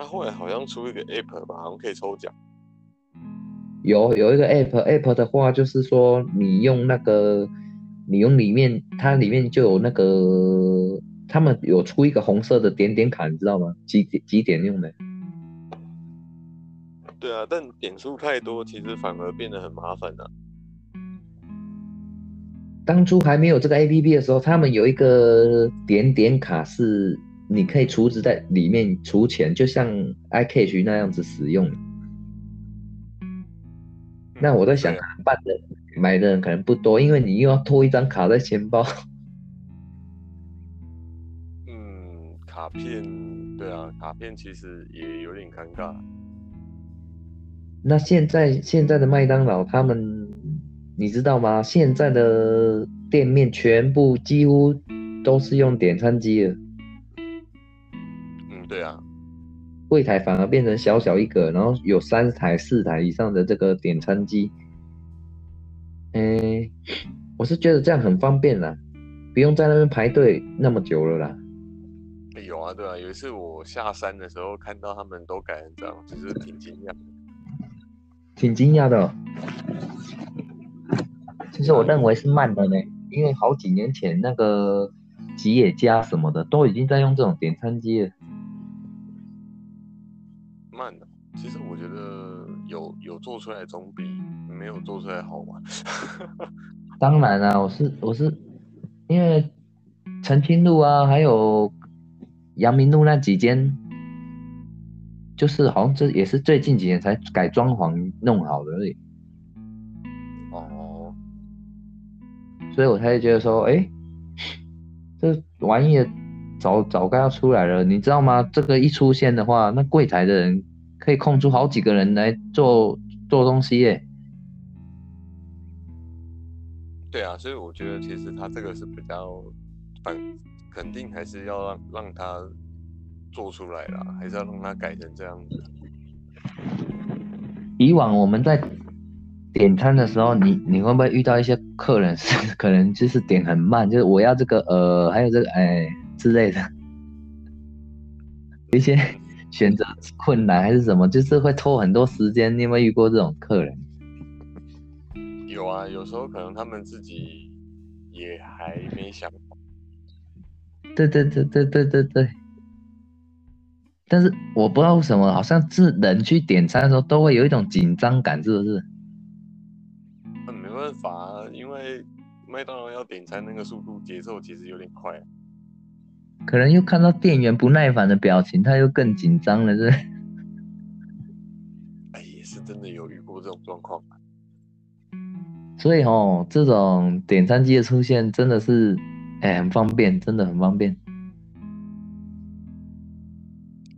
后来好像出一个 app 吧，好像可以抽奖。有有一个 app，app 的话就是说你用那个，你用里面它里面就有那个，他们有出一个红色的点点卡，你知道吗？几点几点用的？对啊，但点数太多，其实反而变得很麻烦啊。当初还没有这个 app 的时候，他们有一个点点卡是你可以储值在里面储钱，就像 iCash 那样子使用。那我在想，办的买的人可能不多，因为你又要拖一张卡在钱包。嗯，卡片，对啊，卡片其实也有点尴尬。那现在现在的麦当劳，他们你知道吗？现在的店面全部几乎都是用点餐机了，嗯，对啊，柜台反而变成小小一个，然后有三台、四台以上的这个点餐机。诶，我是觉得这样很方便啦，不用在那边排队那么久了啦。有啊，对啊，有一次我下山的时候看到他们都改成这样，就是挺惊讶。挺惊讶的，其实我认为是慢的呢，因为好几年前那个吉野家什么的都已经在用这种点餐机了。慢的，其实我觉得有有做出来总比没有做出来好玩。当然啦，我是我是因为澄清路啊，还有。阳明路那几间，就是好像这也是最近几年才改装潢弄好的而已。哦，所以我才会觉得说，哎，这玩意早早该要出来了，你知道吗？这个一出现的话，那柜台的人可以空出好几个人来做做东西耶。对啊，所以我觉得其实他这个是比较反。肯定还是要让让他做出来啦，还是要让他改成这样子。以往我们在点餐的时候，你你会不会遇到一些客人是 可能就是点很慢，就是我要这个呃，还有这个哎之类的，一些选择困难还是什么，就是会拖很多时间。你有没有遇过这种客人？有啊，有时候可能他们自己也还没想。对对对对对对对，但是我不知道为什么，好像是人去点餐的时候都会有一种紧张感，是不是？那没办法啊，因为麦当劳要点餐那个速度节奏其实有点快，可能又看到店员不耐烦的表情，他又更紧张了，是？哎，也是真的有遇过这种状况。所以哦，这种点餐机的出现真的是。哎，很方便，真的很方便。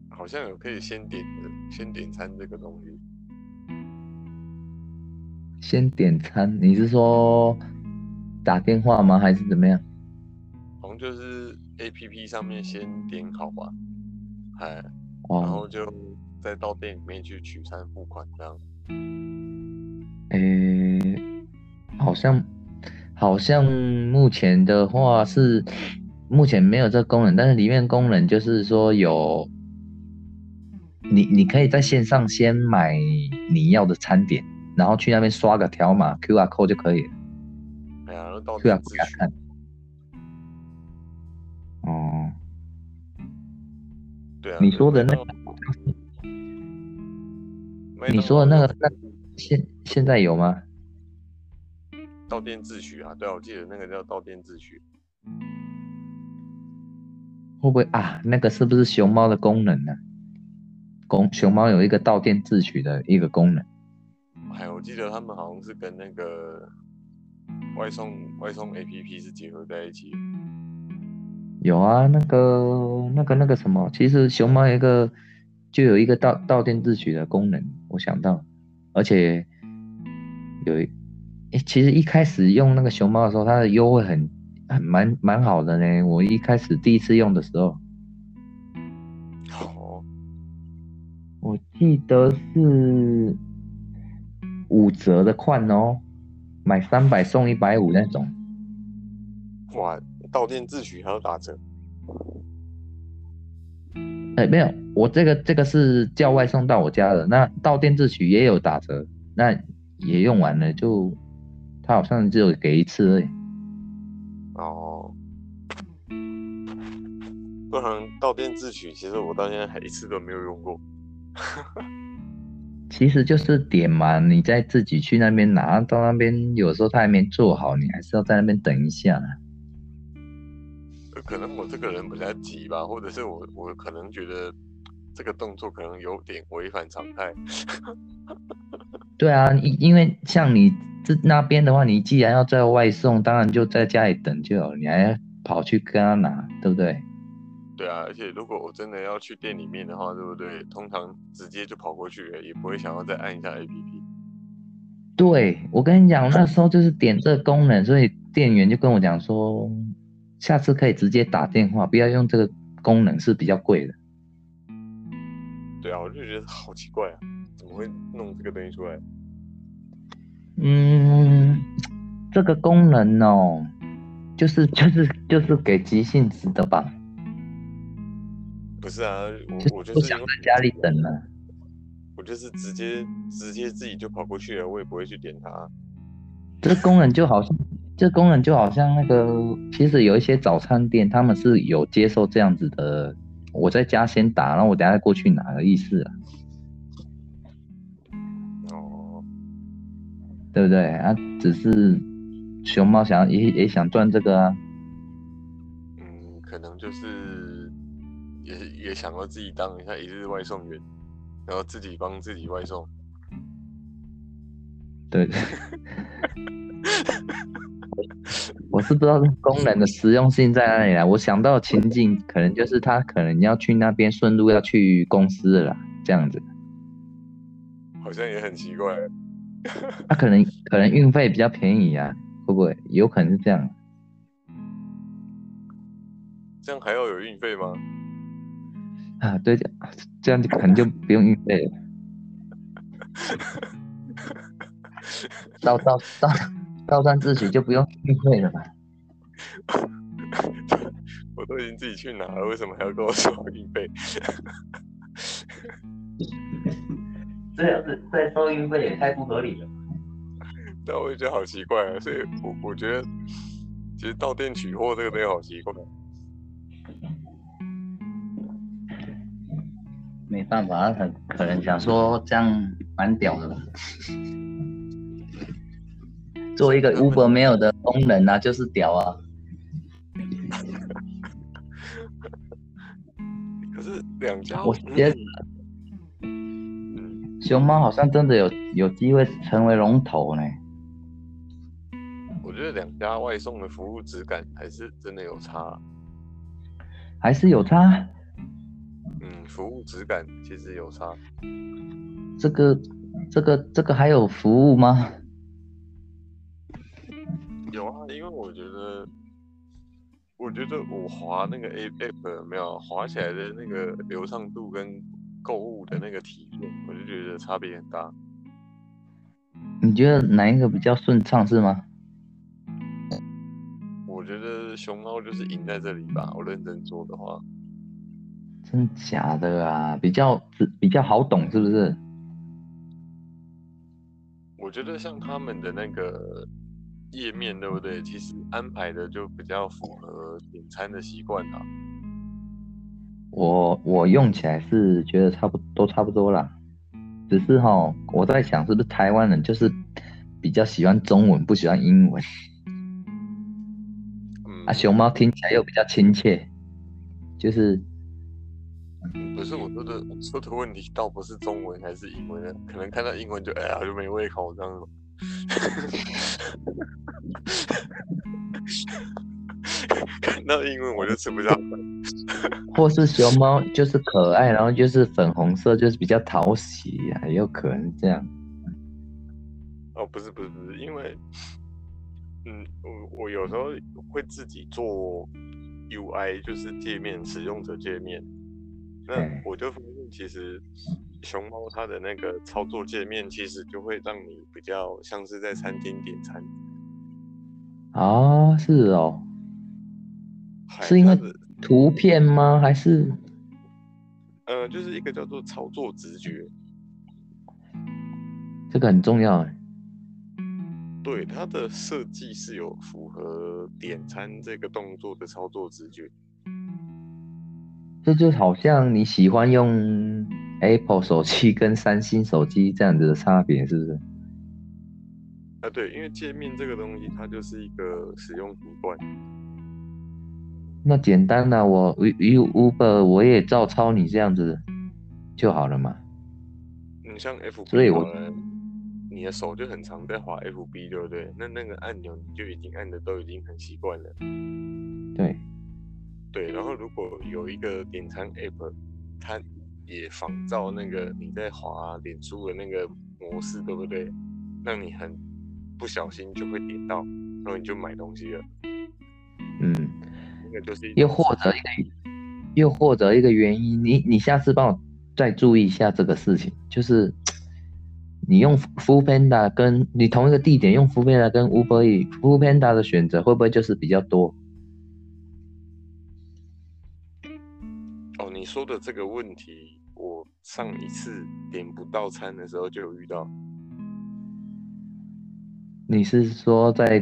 好像有可以先点的，先点餐这个东西。先点餐，你是说打电话吗？还是怎么样？好像就是 A P P 上面先点好吧，哎，然后就再到店里面去取餐付款这样。哎，好像。好像目前的话是目前没有这功能，但是里面功能就是说有你你可以在线上先买你要的餐点，然后去那边刷个条码 Q R code 就可以了。哎呀，Q R code 看。哦。对啊。你说的那个，你说的那个，那现现在有吗？到店自取啊，对啊，我记得那个叫到店自取，会不会啊？那个是不是熊猫的功能呢？公熊猫有一个到店自取的一个功能。哎，我记得他们好像是跟那个外送外送 A P P 是结合在一起。有啊，那个那个那个什么，其实熊猫一个就有一个到到店自取的功能，我想到，而且有一。哎，其实一开始用那个熊猫的时候，它的优惠很很蛮蛮好的呢。我一开始第一次用的时候，哦，我记得是五折的款哦，买三百送一百五那种。哇，到店自取还要打折？哎，没有，我这个这个是叫外送到我家的，那到店自取也有打折，那也用完了就。他好像只有给一次而已。哦，不然到店自取，其实我到现在还一次都没有用过。其实就是点嘛，你再自己去那边拿，到那边有时候他还没做好，你还是要在那边等一下。可能我这个人比较急吧，或者是我我可能觉得这个动作可能有点违反常态。对啊，因因为像你。这那边的话，你既然要在外送，当然就在家里等就好，你还要跑去跟他拿，对不对？对啊，而且如果我真的要去店里面的话，对不对？通常直接就跑过去了，也不会想要再按一下 A P P。对，我跟你讲，那时候就是点这个功能，所以店员就跟我讲说，下次可以直接打电话，不要用这个功能是比较贵的。对啊，我就觉得好奇怪啊，怎么会弄这个东西出来？嗯，这个功能哦，就是就是 就是给急性子的吧。不是啊，我我就不想在家里等了。我就是直接直接自己就跑过去了，我也不会去点它。这功能就好像，这功能就好像那个，其实有一些早餐店他们是有接受这样子的，我在家先打，然后我等下再过去拿的意思啊。哦，对不对啊？只是熊猫想也也想赚这个啊。嗯，可能就是也也想要自己当一下一日外送员。然后自己帮自己外送，对，我是不知道功能的实用性在哪里啊。我想到情境，可能就是他可能要去那边，顺路要去公司了，这样子。好像也很奇怪。他 可能可能运费比较便宜啊，会不会？有可能是这样。这样还要有运费吗？啊，对的，这样就可能就不用运费了。到到到到站自取就不用运费了吧？我都已经自己去拿了，为什么还要跟我说运费？这样子再收运费也太不合理了。但我也觉得好奇怪啊，所以我我觉得其实到店取货这个东西好奇怪。没办法，他可能想说这样蛮屌的吧。做一个 Uber 没有的功能啊，就是屌啊。可是两家，我觉得，嗯熊猫好像真的有有机会成为龙头呢。我觉得两家外送的服务质感还是真的有差，还是有差。嗯，服务质感其实有差。这个、这个、这个还有服务吗？有啊，因为我觉得，我觉得我滑那个 A App 没有滑起来的那个流畅度跟购物的那个体验，我就觉得差别很大。你觉得哪一个比较顺畅是吗？我觉得熊猫就是赢在这里吧。我认真做的话。真假的啊，比较比较好懂，是不是？我觉得像他们的那个页面，对不对？其实安排的就比较符合点餐的习惯啊。我我用起来是觉得差不都差不多啦，只是哈，我在想是不是台湾人就是比较喜欢中文，不喜欢英文。啊，熊猫听起来又比较亲切，就是。不是我说的，我说的问题倒不是中文还是英文，可能看到英文就哎呀就没胃口这样子。看到英文我就吃不下饭。或是熊猫就是可爱，然后就是粉红色，就是比较讨喜呀，也有可能这样。哦，不是不是不是，因为嗯，我我有时候会自己做 UI，就是界面使用者界面。那我就发现，其实熊猫它的那个操作界面，其实就会让你比较像是在餐厅点餐。啊，是哦，是因为图片吗？还是？呃，就是一个叫做操作直觉，这个很重要哎。对，它的设计是有符合点餐这个动作的操作直觉。这就好像你喜欢用 Apple 手机跟三星手机这样子的差别，是不是？啊，对，因为界面这个东西，它就是一个使用习惯。那简单的，我 U Uber 我也照抄你这样子就好了嘛。你像 F，所以我你的手就很常在滑 FB，对不对？那那个按钮你就已经按的都已经很习惯了。对。对，然后如果有一个点餐 app，它也仿照那个你在滑脸书的那个模式，对不对？让你很不小心就会点到，然后你就买东西了。嗯，那个就是又或者一个，又或者一个原因，你你下次帮我再注意一下这个事情，就是你用 f o o Panda 跟你同一个地点用 f o o Panda 跟 Uber e f o o Panda 的选择会不会就是比较多？说的这个问题，我上一次点不到餐的时候就有遇到。你是说在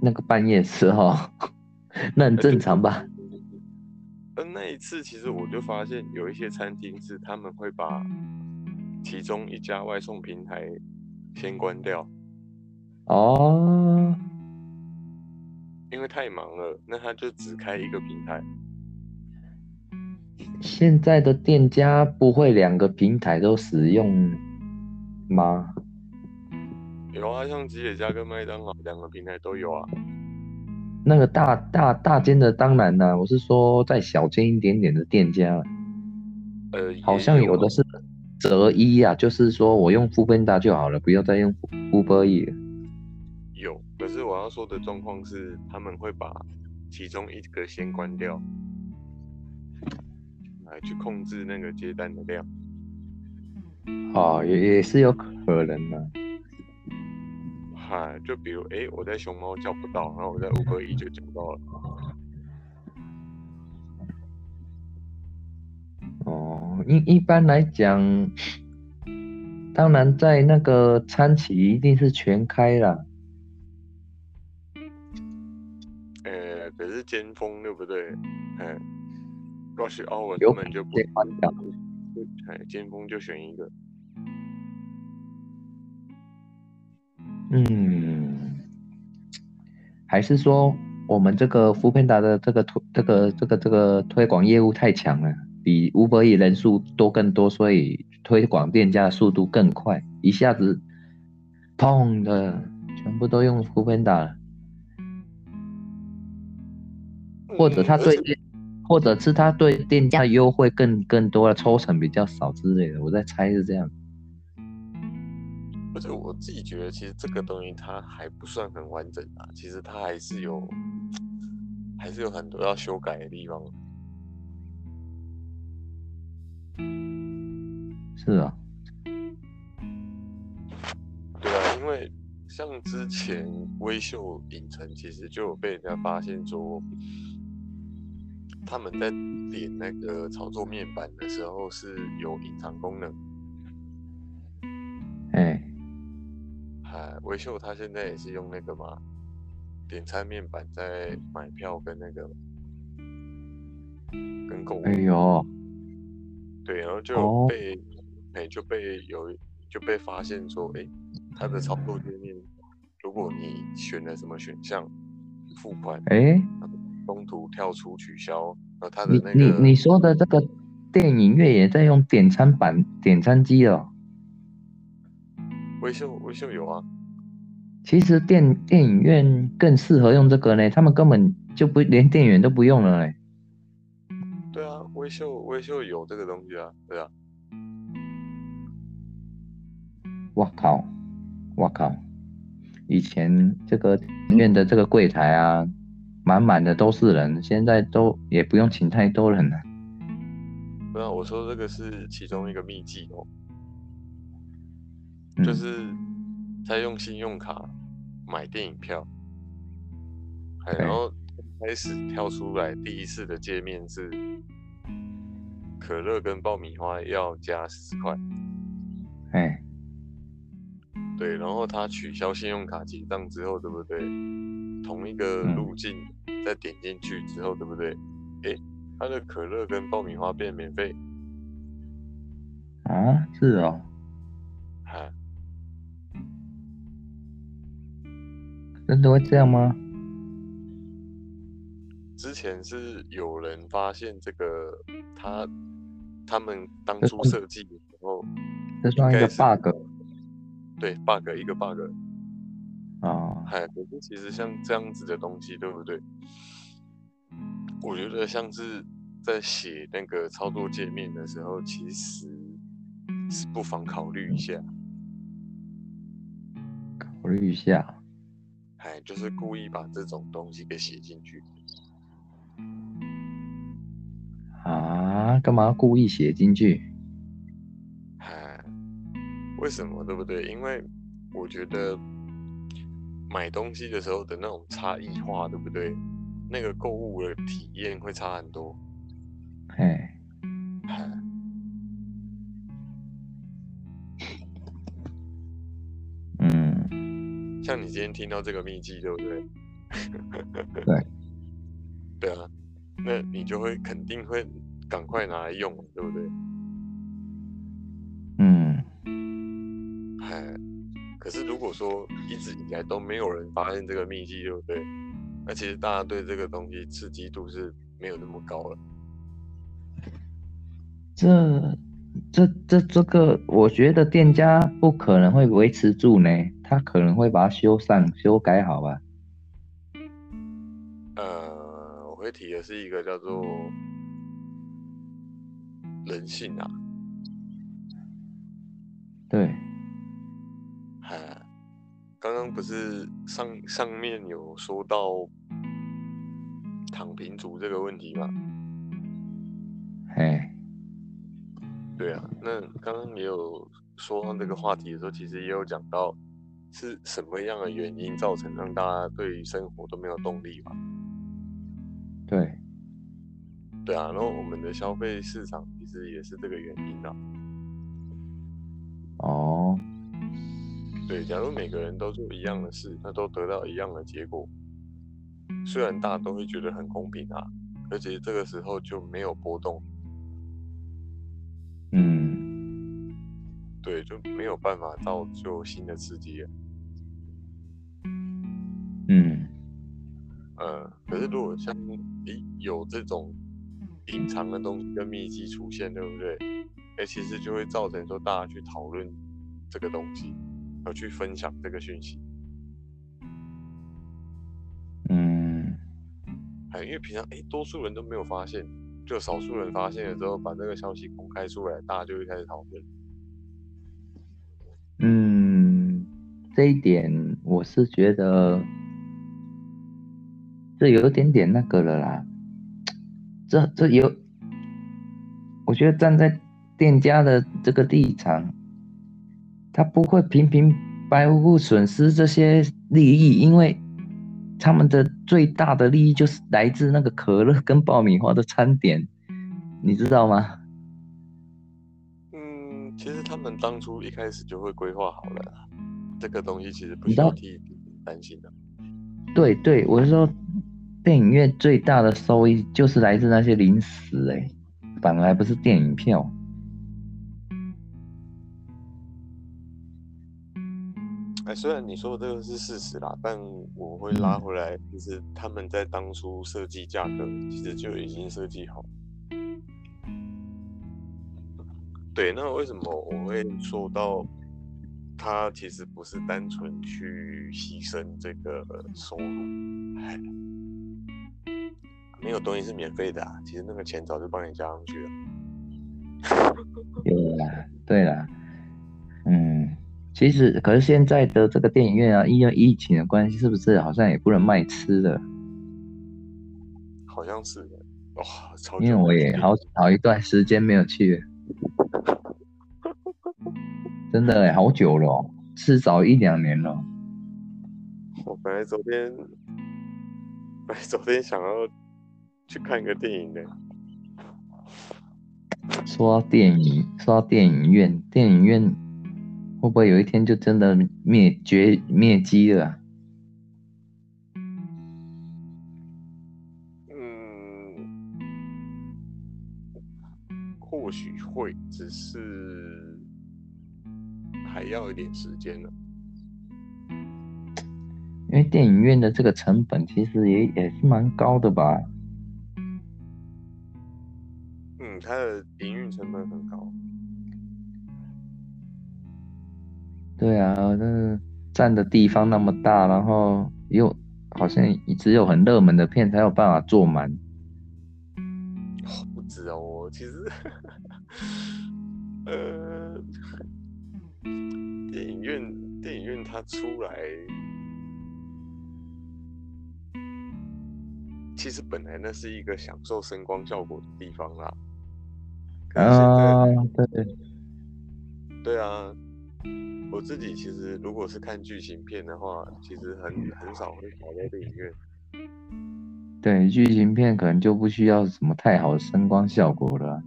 那个半夜时候？那很正常吧？呃，那一次其实我就发现有一些餐厅是他们会把其中一家外送平台先关掉。哦，因为太忙了，那他就只开一个平台。现在的店家不会两个平台都使用吗？有啊，像吉野家跟麦当劳两个平台都有啊。那个大大大间的当然啦，我是说在小间一点点的店家，呃，好像有的是择一啊，就是说我用 Foodpanda 就好了，不要再用 Uber E。有，可是我要说的状况是，他们会把其中一个先关掉，来去控制那个接单的量。哦，也也是有可能的。嗨，就比如，哎，我在熊猫叫不到，然后我在五合一就叫到了。哦，一一般来讲，当然在那个餐企一定是全开了。呃，可是尖峰对不对？哎，若是奥文有根本就不关掉。哎，尖峰就选一个。嗯，还是说我们这个福片达的这个推这个这个这个推广业务太强了，比五百亿人数多更多，所以推广店家的速度更快，一下子砰的全部都用福片达了，或者他对店，或者是他对店家优惠更更多了，抽成比较少之类的，我在猜是这样。而且我自己觉得，其实这个东西它还不算很完整啊，其实它还是有，还是有很多要修改的地方。是啊，对啊，因为像之前微秀影城其实就有被人家发现说，他们在点那个操作面板的时候是有隐藏功能。哎。维秀他现在也是用那个嘛，点餐面板在买票跟那个跟购物。哎呦，对，然后就被哎就被有就被发现说，哎，他的操作界面，如果你选了什么选项付款，哎，中途跳出取消，呃他的那个你你你说的这个电影院也在用点餐板点餐机哦。微秀微秀有啊。其实电电影院更适合用这个呢，他们根本就不连店员都不用了嘞。对啊，微秀微秀有这个东西啊，对啊。我靠，我靠，以前这个影院的这个柜台啊，满满的都是人，现在都也不用请太多人了。不啊，我说这个是其中一个秘籍哦，就是。他用信用卡买电影票，然后开始跳出来第一次的界面是可乐跟爆米花要加十块，哎，对，然后他取消信用卡结账之后，对不对？同一个路径再点进去之后，对不对？哎，它的可乐跟爆米花变免费，啊，是哦，哈。真的会这样吗？之前是有人发现这个，他他们当初设计的时候，这算一个 bug。对，bug 一个 bug。啊，嗨，可是其实像这样子的东西，对不对？我觉得像是在写那个操作界面的时候，其实是不妨考虑一下，考虑一下。哎，就是故意把这种东西给写进去。啊，干嘛故意写进去？哎，为什么？对不对？因为我觉得买东西的时候的那种差异化，对不对？那个购物的体验会差很多。哎，嗯，像你今天听到这个秘籍，对不对？对，对啊，那你就会肯定会赶快拿来用，对不对？嗯，哎，可是如果说一直以来都没有人发现这个秘籍，对不对？那其实大家对这个东西刺激度是没有那么高了。这、这、这、这个，我觉得店家不可能会维持住呢，他可能会把它修缮、修改好吧。呃，我会提的是一个叫做人性啊。对。哎，刚刚不是上上面有说到躺平族这个问题吗？哎。对啊，那刚刚也有说到这个话题的时候，其实也有讲到是什么样的原因造成让大家对生活都没有动力吧？对，对啊，然后我们的消费市场其实也是这个原因啊。哦，对，假如每个人都做一样的事，那都得到一样的结果，虽然大家都会觉得很公平啊，而且这个时候就没有波动。嗯，对，就没有办法造就新的刺激了。嗯，呃，可是如果像诶有这种隐藏的东西跟秘籍出现，对不对？哎，其实就会造成说大家去讨论这个东西，而去分享这个讯息。嗯，哎，因为平常哎多数人都没有发现。就少数人发现了之后，把这个消息公开出来，大家就会开始讨论。嗯，这一点我是觉得这有一点点那个了啦。这这有，我觉得站在店家的这个立场，他不会平平白无故损失这些利益，因为。他们的最大的利益就是来自那个可乐跟爆米花的餐点，你知道吗？嗯，其实他们当初一开始就会规划好了，这个东西其实不需要替担心的。对对，我是说，电影院最大的收益就是来自那些零食，哎，反而不是电影票。虽然你说的这个是事实啦，但我会拉回来，就是他们在当初设计价格，其实就已经设计好。对，那为什么我会说到，他其实不是单纯去牺牲这个收入？没有东西是免费的啊，其实那个钱早就帮你加上去了。对啦，对啦，嗯。其实，可是现在的这个电影院啊，因为疫情的关系，是不是好像也不能卖吃的？好像是，哇，超因为我也好好一段时间没有去，真的哎，好久了，至少一两年了。我本来昨天，本来昨天想要去看一个电影的。说到电影，说到电影院，电影院。会不会有一天就真的灭绝灭机了？嗯，或许会，只是还要一点时间呢。因为电影院的这个成本其实也也是蛮高的吧？嗯，它的营运成本很高。对啊，那占的地方那么大，然后又好像只有很热门的片才有办法坐满。不止哦，我其实，呃，电影院电影院它出来，其实本来那是一个享受声光效果的地方啦。啊，对，对啊，我自己其实如果是看剧情片的话，其实很很少会跑到电影院。对，剧情片可能就不需要什么太好的声光效果了。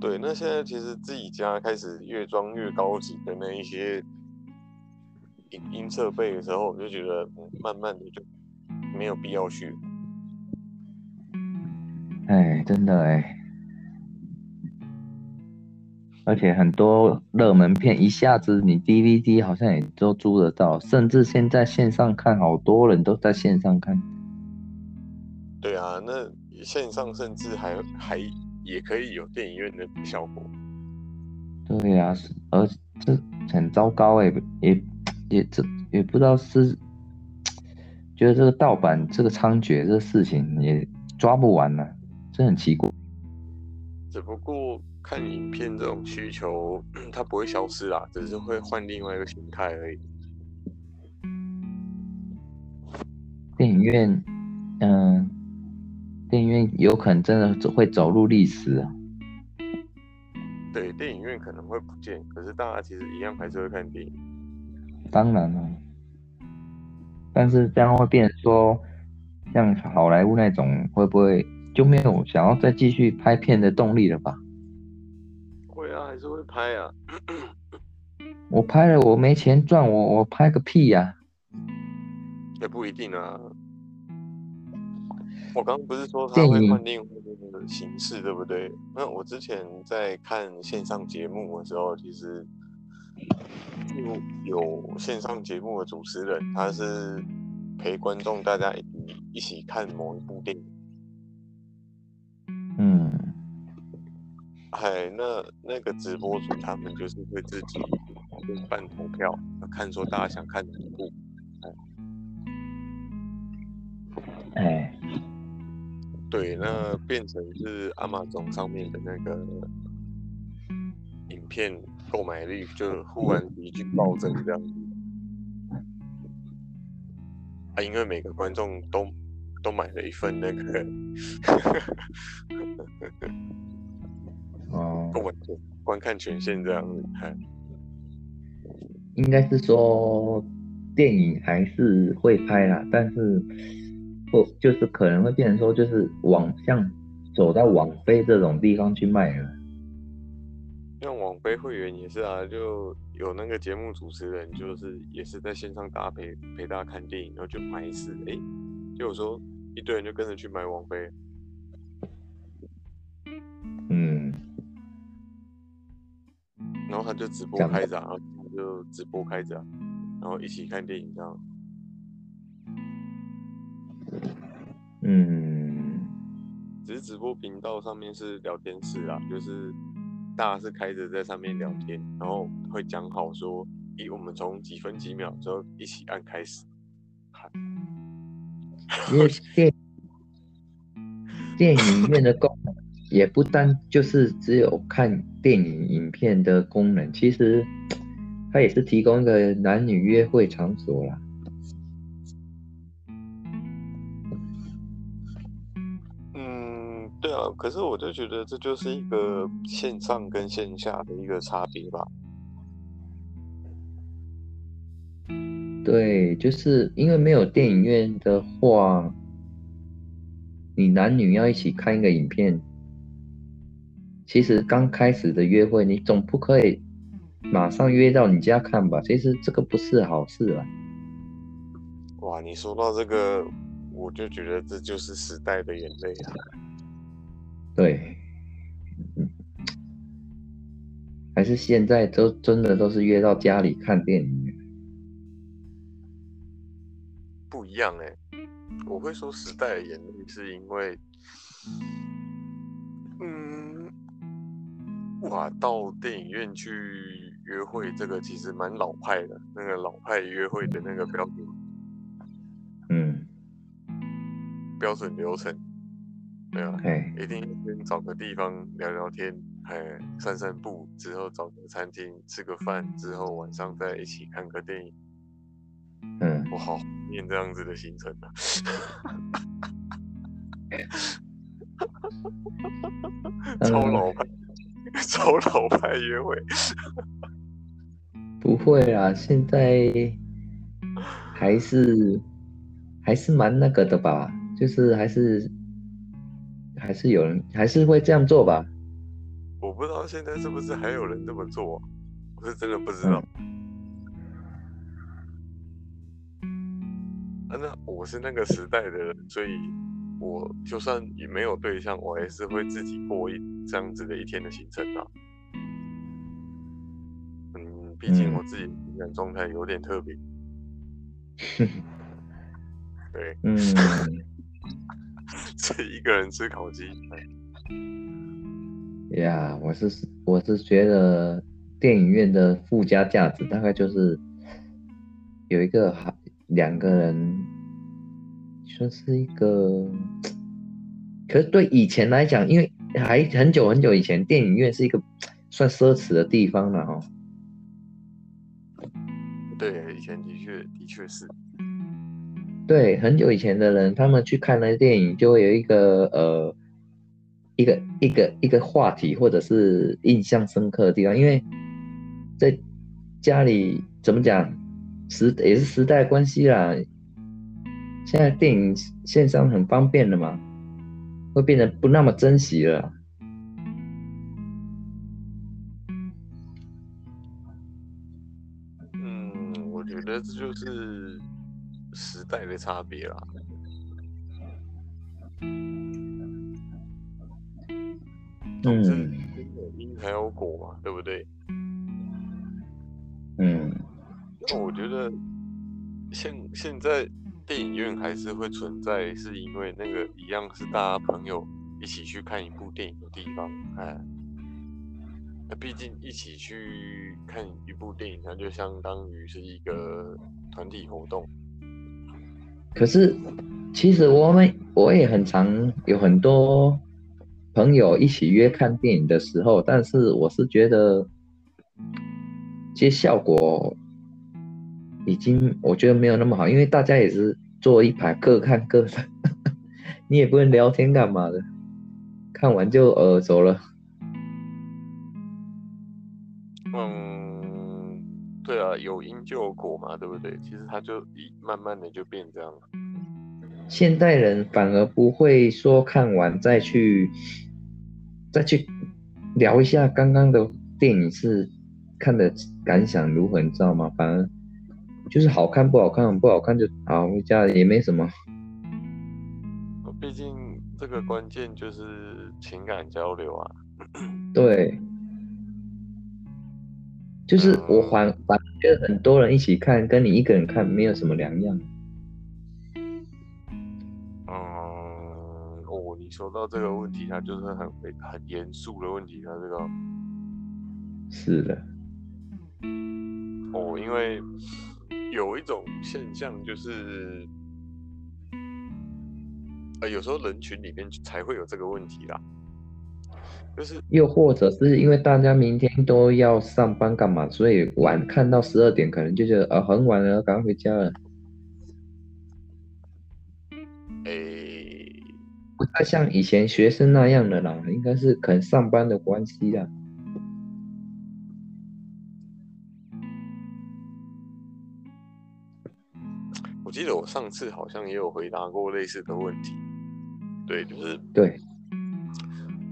对，那现在其实自己家开始越装越高级的那一些音音设备的时候，我就觉得慢慢的就没有必要去。哎，真的哎，而且很多热门片一下子你 DVD 好像也都租得到，甚至现在线上看，好多人都在线上看。对啊，那线上甚至还还。也可以有电影院的效果。对呀，而这很糟糕哎，也也这也不知道是觉得这个盗版这个猖獗这事情也抓不完呢，这很奇怪。只不过看影片这种需求，它不会消失啦，只是会换另外一个形态而已。电影院，嗯。电影院有可能真的会走入历史啊！对，电影院可能会不见，可是大家其实一样还是会看电影。当然了，但是这样会变成说，像好莱坞那种，会不会就没有想要再继续拍片的动力了吧？还是会拍啊。我拍了，我没钱赚，我我拍个屁呀！也不一定啊。我刚刚不是说他会换另外的形式，对不对？那我之前在看线上节目的时候，其实有有线上节目的主持人，他是陪观众大家一起一起看某一部电影。嗯，哎，那那个直播主他们就是会自己办投票，看说大家想看哪一部。哎。对，那变成是阿玛总上面的那个影片购买率就忽然急剧暴增这样子啊，因为每个观众都都买了一份那个哦，观观看权限这样子，应该是说电影还是会拍啦，但是。不就是可能会变成说，就是往像走到网飞这种地方去卖了。像网飞会员也是啊，就有那个节目主持人，就是也是在线上搭陪陪大家看电影，然后就买一次，哎，就有时候一堆人就跟着去买网飞。嗯。然后他就直播开着，然后他就直播开着，然后一起看电影这样。嗯，只是直播频道上面是聊天室啊，就是大家是开着在上面聊天，然后会讲好说，以我们从几分几秒之后一起按开始。因为电电影院的功能也不单就是只有看电影影片的功能，其实它也是提供一个男女约会场所啦。嗯，对啊可是我就觉得这就是一个线上跟线下的一个差别吧。对，就是因为没有电影院的话，你男女要一起看一个影片，其实刚开始的约会，你总不可以马上约到你家看吧？其实这个不是好事啊。哇，你说到这个，我就觉得这就是时代的眼泪啊。对，还是现在都真的都是约到家里看电影，不一样哎。我会说时代的眼泪，是因为，哇，到电影院去约会，这个其实蛮老派的，那个老派约会的那个标准，嗯，标准流程。对啊，哎，一定先找个地方聊聊天，哎，散散步，之后找个餐厅吃个饭，之后晚上再一起看个电影。嗯，我好，念这样子的行程啊。超老派，超老派约会。不会啊，现在还是还是蛮那个的吧，就是还是还是有人还是会这样做吧。我不知道现在是不是还有人这么做，我是真的不知道。啊，那我是那个时代的人，所以我就算也没有对象，我还是会自己过一这样子的一天的行程啊。嗯，毕竟我自己情感状态有点特别。对，嗯，自己一个人吃烤鸡。呀，我是我是觉得电影院的附加价值大概就是有一个好两个人，说是一个，可是对以前来讲，因为还很久很久以前，电影院是一个 算奢侈的地方了哦。对，以前的确的确是。对，很久以前的人，他们去看那电影，就会有一个呃。一个一个一个话题，或者是印象深刻的地方，因为在家里怎么讲，时也是时代关系啦。现在电影线上很方便了嘛，会变得不那么珍惜了。嗯，我觉得这就是时代的差别啦。嗯，因才有果嘛，对不对？嗯，那我觉得现现在电影院还是会存在，是因为那个一样是大家朋友一起去看一部电影的地方。哎，那毕竟一起去看一部电影，它就相当于是一个团体活动。可是，其实我们我也很常有很多。朋友一起约看电影的时候，但是我是觉得，其实效果已经我觉得没有那么好，因为大家也是坐一排各看各的，你也不能聊天干嘛的，看完就呃走了。嗯，对啊，有因就有果嘛，对不对？其实他就一慢慢的就变这样了。现代人反而不会说看完再去。再去聊一下刚刚的电影是看的感想如何，你知道吗？反而就是好看不好看，不好看就好回家也没什么。毕竟这个关键就是情感交流啊。对，就是我反反觉得很多人一起看，跟你一个人看没有什么两样。嗯，哦你说到这个问题，它就是很很严肃的问题，它这个是的。哦，因为有一种现象就是，呃，有时候人群里面才会有这个问题啦，就是又或者是因为大家明天都要上班干嘛，所以晚看到十二点，可能就觉得啊很晚了，赶快回家了。不太像以前学生那样的啦，应该是可能上班的关系啦。得我上次好像也有回答过类似的问题，对，就是对，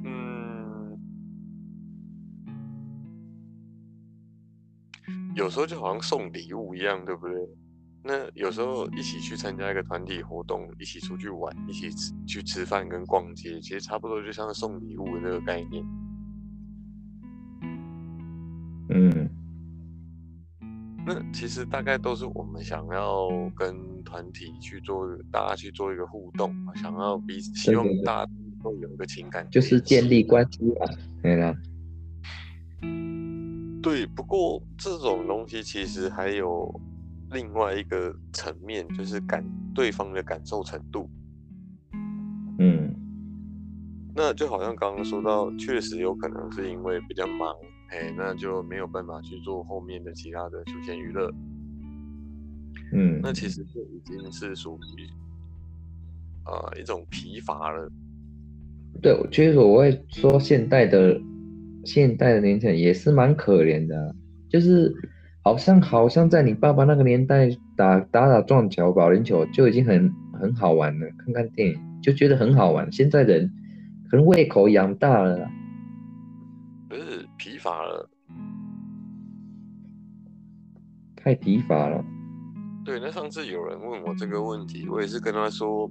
嗯，有时候就好像送礼物一样，对不对？那有时候一起去参加一个团体活动，一起出去玩，一起吃去吃饭跟逛街，其实差不多就像送礼物的这个概念。嗯，那其实大概都是我们想要跟团体去做，大家去做一个互动，想要彼此希望大家都有一个情感，就是建立关系吧，对啊。对，不过这种东西其实还有。另外一个层面就是感对方的感受程度，嗯，那就好像刚刚说到，确实有可能是因为比较忙，哎，那就没有办法去做后面的其他的休闲娱乐。嗯，那其实就已经是属于呃一种疲乏了。对，其实我会说现代的现代的年轻人也是蛮可怜的，就是好像好像在你爸爸那个年代打打打撞球、保龄球就已经很很好玩了，看看电影就觉得很好玩。现在人可能胃口养大了，不是疲乏了，太疲乏了。对，那上次有人问我这个问题，我也是跟他说，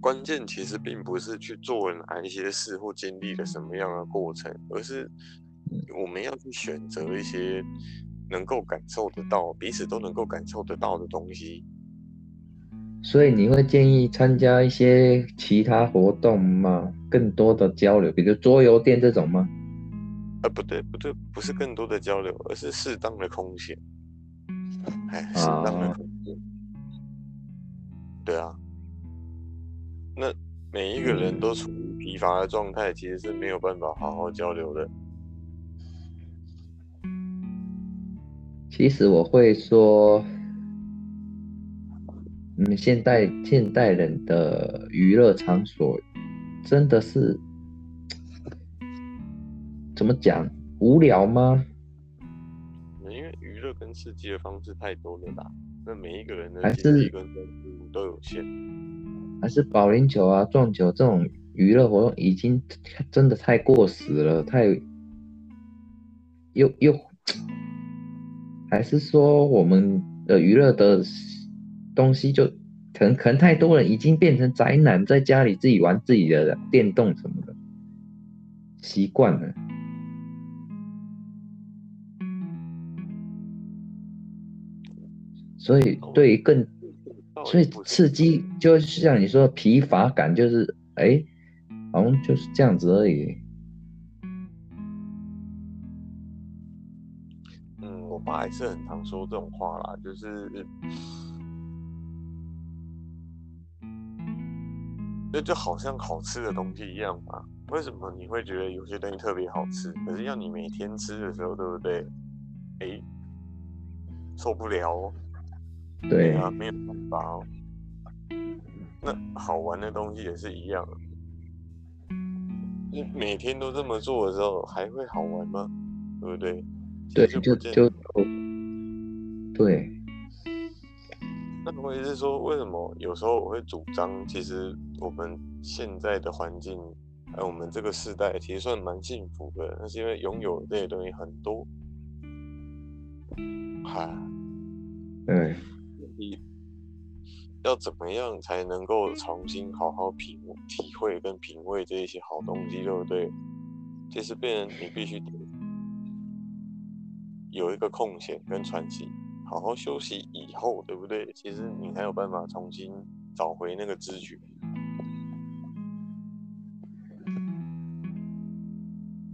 关键其实并不是去做哪一些事或经历了什么样的过程，而是我们要去选择一些能够感受得到、彼此都能够感受得到的东西。所以你会建议参加一些其他活动吗？更多的交流，比如桌游店这种吗？呃，不对，不对，不是更多的交流，而是适当的空闲。哎，适当的空闲。对啊，那每一个人都处于疲乏的状态，其实是没有办法好好交流的。其实我会说，嗯，现代现代人的娱乐场所真的是怎么讲无聊吗？刺激的方式太多了啦，那每一个人的还是都有限。还是保龄球啊、撞球这种娱乐活动已经真的太过时了，太又又还是说我们的娱乐的东西就可能可能太多人已经变成宅男，在家里自己玩自己的电动什么的习惯了，所以对于更所以刺激就是像你说的疲乏感，就是哎，好像就是这样子而已。嗯，我爸也是很常说这种话啦，就是，那就好像好吃的东西一样嘛。为什么你会觉得有些东西特别好吃？可是要你每天吃的时候，对不对？哎，受不了哦。对啊，没有办法哦。那好玩的东西也是一样，你每天都这么做的时候，还会好玩吗？对不对？对，就就对，那我也是说，为什么有时候我会主张，其实我们现在的环境，哎，我们这个时代其实算蛮幸福的，那是因为拥有这些东西很多。哈，对，你要怎么样才能够重新好好品体会跟品味这一些好东西，对不对？其实变成你必须得有一个空闲跟喘息，好好休息以后，对不对？其实你才有办法重新找回那个知觉。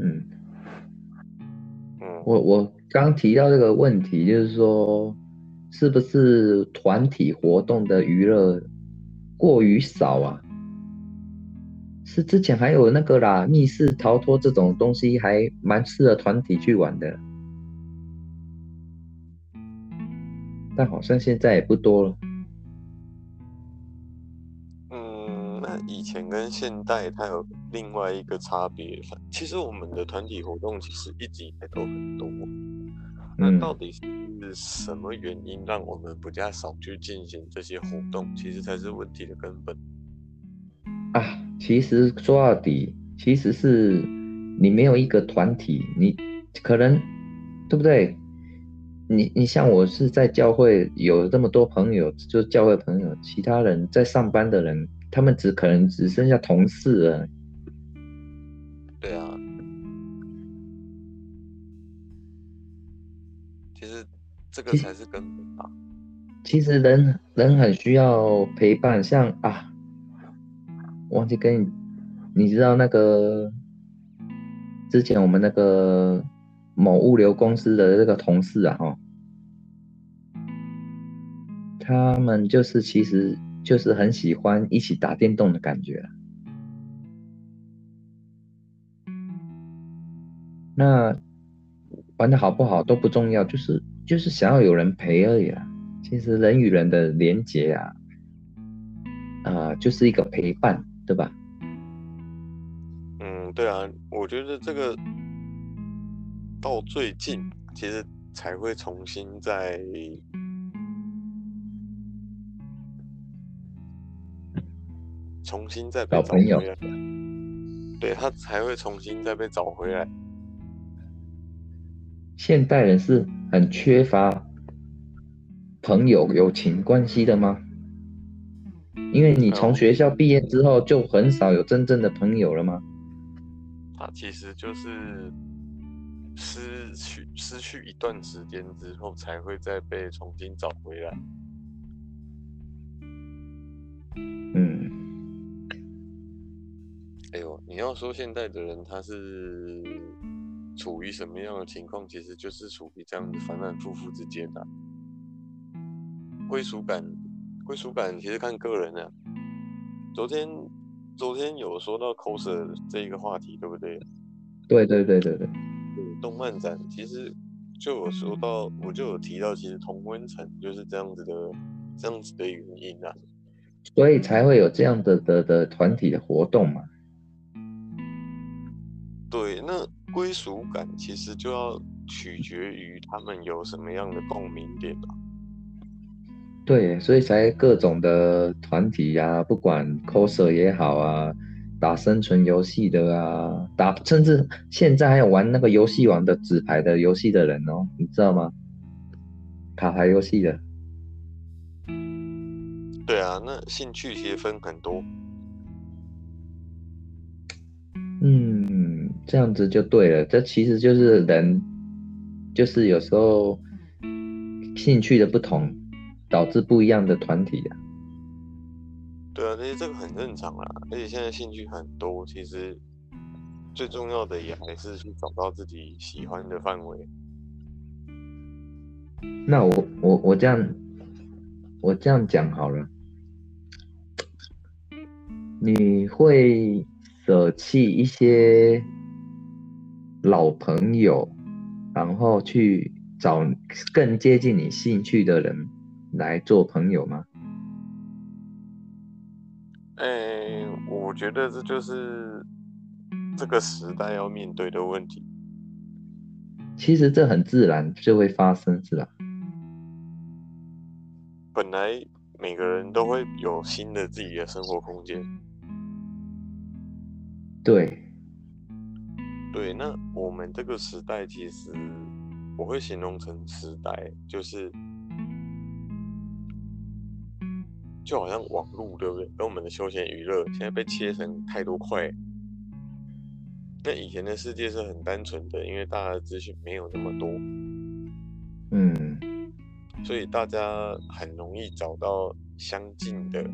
嗯，嗯，我我刚提到这个问题，就是说，是不是团体活动的娱乐过于少啊？是之前还有那个啦，密室逃脱这种东西还蛮适合团体去玩的，但好像现在也不多了。嗯，那以前跟现代它有另外一个差别。其实我们的团体活动其实一直以来都很多，那嗯到底是什么原因让我们比较少去进行这些活动？其实才是问题的根本。啊，其实说到底，其实是你没有一个团体，你可能对不对？你你像我是在教会有这么多朋友，就教会朋友，其他人在上班的人，他们只可能只剩下同事了。对啊，这个才是根本吧。其实人人很需要陪伴，像啊，忘记跟你，你知道那个之前我们那个某物流公司的那个同事啊，哈，他们就是其实就是很喜欢一起打电动的感觉啊那玩的好不好都不重要，就是就是想要有人陪而已啦。其实人与人的连接啊，啊，就是一个陪伴，对吧？嗯，对啊，我觉得这个到最近其实才会重新在重新再被找找朋友回来，对他才会重新再被找回来。现代人是很缺乏朋友友情关系的吗？因为你从学校毕业之后，就很少有真正的朋友了吗？他其实就是失去失去一段时间之后，才会再被重新找回来。嗯，哎呦，你要说现代的人他是处于什么样的情况，其实就是处于这样子反反复复之间的、归属感，归属感其实看个人的、昨天昨天有说到 coser 这一个话题，对不对？对对对对对，对，动漫展其实就有说到，我就有提到，其实同温层就是这样子的，这样子的原因啊。所以才会有这样的的的团体的活动嘛。对，那归属感其实就要取决于他们有什么样的共鸣点吧。对，所以才各种的团体呀、不管 coser 也好啊，打生存游戏的啊，打甚至现在还有玩那个游戏王的纸牌的游戏的人哦，你知道吗？卡牌游戏的，对啊，那兴趣其实分很多。嗯，这样子就对了。这其实就是人，就是有时候兴趣的不同，导致不一样的团体啊。对啊，其实这个很正常啦。而且现在兴趣很多，其实最重要的也还是去找到自己喜欢的范围。那我我我这样我这样讲好了，你会舍弃一些老朋友，然后去找更接近你兴趣的人来做朋友吗？哎，我觉得这就是这个时代要面对的问题。其实这很自然就会发生，是吧？本来每个人都会有新的自己的生活空间。对，对，那我们这个时代其实我会形容成时代，就是就好像网络，对不对？跟我们的休闲娱乐现在被切成太多块。那以前的世界是很单纯的，因为大家的资讯没有那么多，嗯，所以大家很容易找到相近的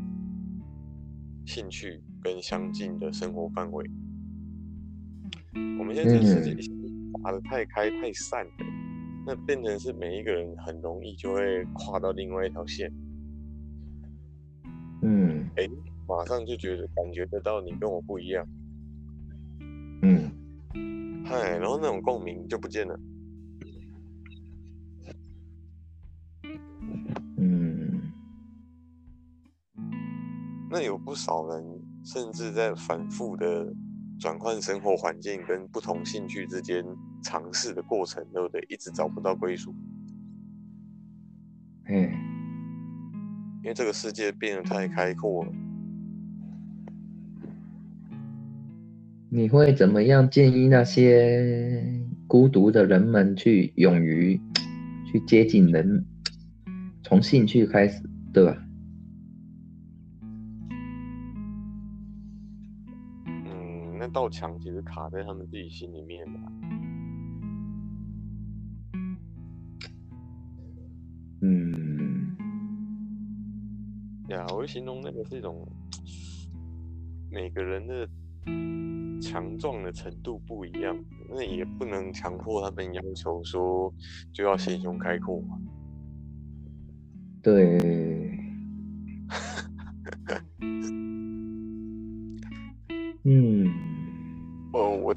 兴趣跟相近的生活范围。我们现在这个世界打得太开太散了，那变成是每一个人很容易就会跨到另外一条线，嗯。哎，马上就觉得感觉得到你跟我不一样，嗯，嗨，然后那种共鸣就不见了。嗯，那有不少人甚至在反复的转换生活环境跟不同兴趣之间尝试的过程，对不对？一直找不到归属，嗯，因为这个世界变得太开阔了。你会怎么样建议那些孤独的人们去勇于去接近人，从兴趣开始，对吧？道墙其实卡在他们自己心里面吧。嗯，呀，我会形容那个是一种每个人的强壮的程度不一样，那也不能强迫他们要求说就要心胸开阔嘛。对，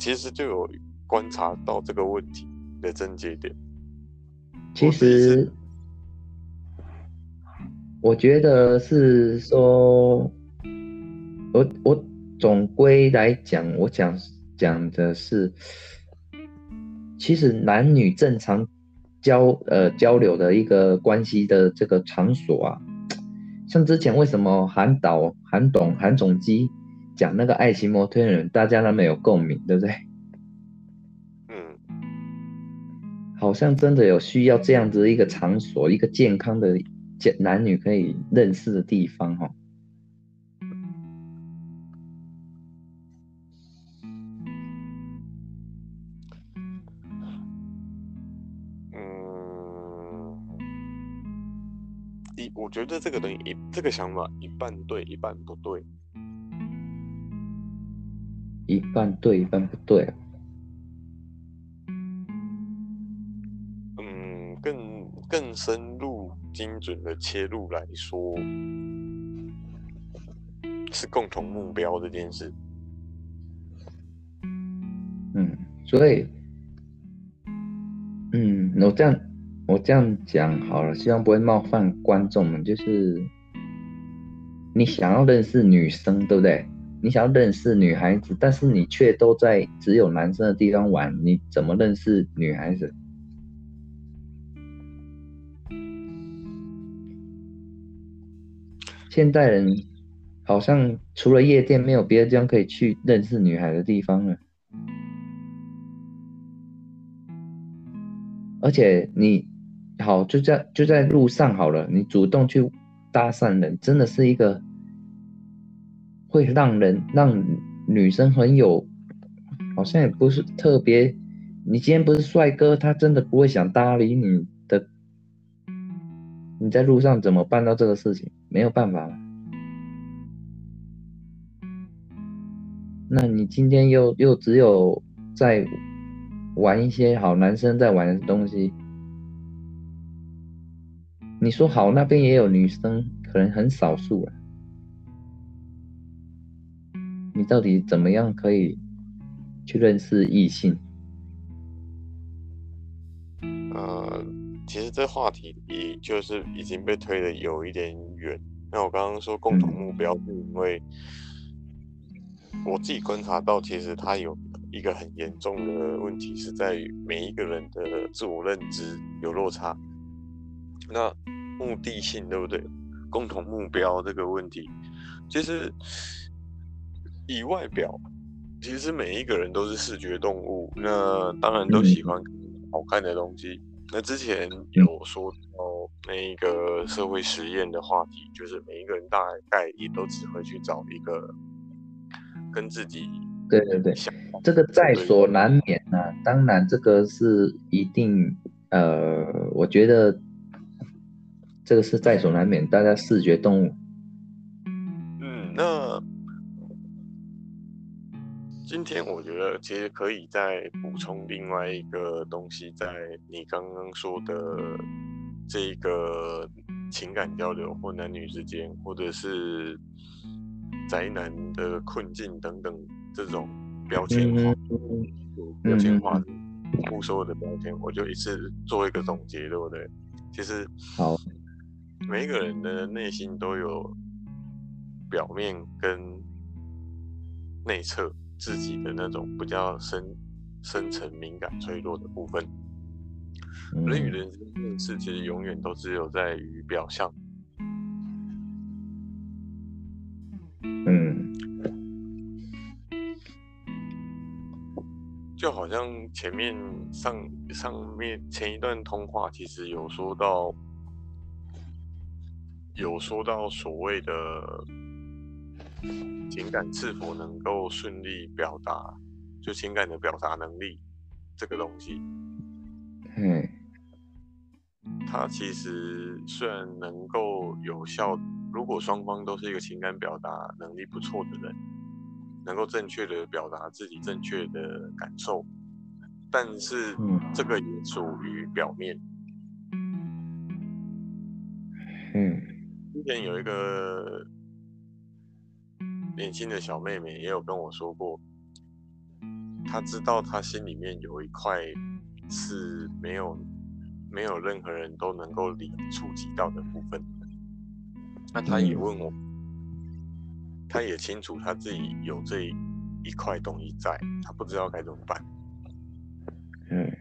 其实就有观察到这个问题的症结点。其实，我觉得是说，我我总归来讲，我讲讲的是，其实男女正常交呃交流的一个关系的这个场所啊，像之前为什么韩导、韩董、韩总机讲那个爱情摩天轮，大家那么有共鸣，对不对？嗯，好像真的有需要这样子一个场所，一个健康的健。男女可以认识的地方，哈。嗯，一我觉得这个东西一这个想法一半对，一半不对。一半对，一半不对。嗯，更更深入。精准的切入来说，是共同目标这件事。嗯，所以，嗯，我这样我这样讲好了，希望不会冒犯观众们。就是你想要认识女生，对不对？你想要认识女孩子，但是你却都在只有男生的地方玩，你怎么认识女孩子？现代人好像除了夜店，没有别的地方可以去认识女孩的地方了。而且你好就在就在路上好了，你主动去搭讪人，真的是一个会让人让女生很有，好像也不是特别。你今天不是帅哥，他真的不会想搭理你的。你在路上怎么办到这个事情？没有办法了。那你今天又又只有在玩一些好男生在玩的东西。你说好那边也有女生，可能很少数了。你到底怎么样可以去认识异性？呃。其实这话题也就是已经被推的有一点远。那我刚刚说共同目标，是因为我自己观察到，其实它有一个很严重的问题，是在于每一个人的自我认知有落差。那目的性对不对？共同目标这个问题，其实以外表，其实每一个人都是视觉动物，那当然都喜欢好看的东西。那之前有说到那个社会实验的话题，就是每一个人大概也都只会去找一个跟自己对对对，这个在所难免啊。当然，这个是一定呃，我觉得这个是在所难免，大家视觉动物。天我觉得其实可以再补充另外一个东西，在你刚刚说的这一个情感交流或男女之间，或者是宅男的困境等等这种标签化、标签化、不所有的标签，我就一次做一个总结，对不对？其实好，每一个人的内心都有表面跟内侧。自己的那种比较深、深层、敏感、脆弱的部分。人与人之间认识，其实永远都只有在于表象。嗯，就好像前面上上面前一段通话，其实有说到，有说到所谓的。情感是否能够顺利表达？就情感的表达能力这个东西，嗯，它其实虽然能够有效，如果双方都是一个情感表达能力不错的人，能够正确的表达自己正确的感受，但是这个也属于表面。嗯，之前有一个。年轻的小妹妹也有跟我说过，她知道她心里面有一块是没有没有任何人都能够理触及到的部分。那她也问我，她也清楚她自己有这一块东西在，她不知道该怎么办。嗯，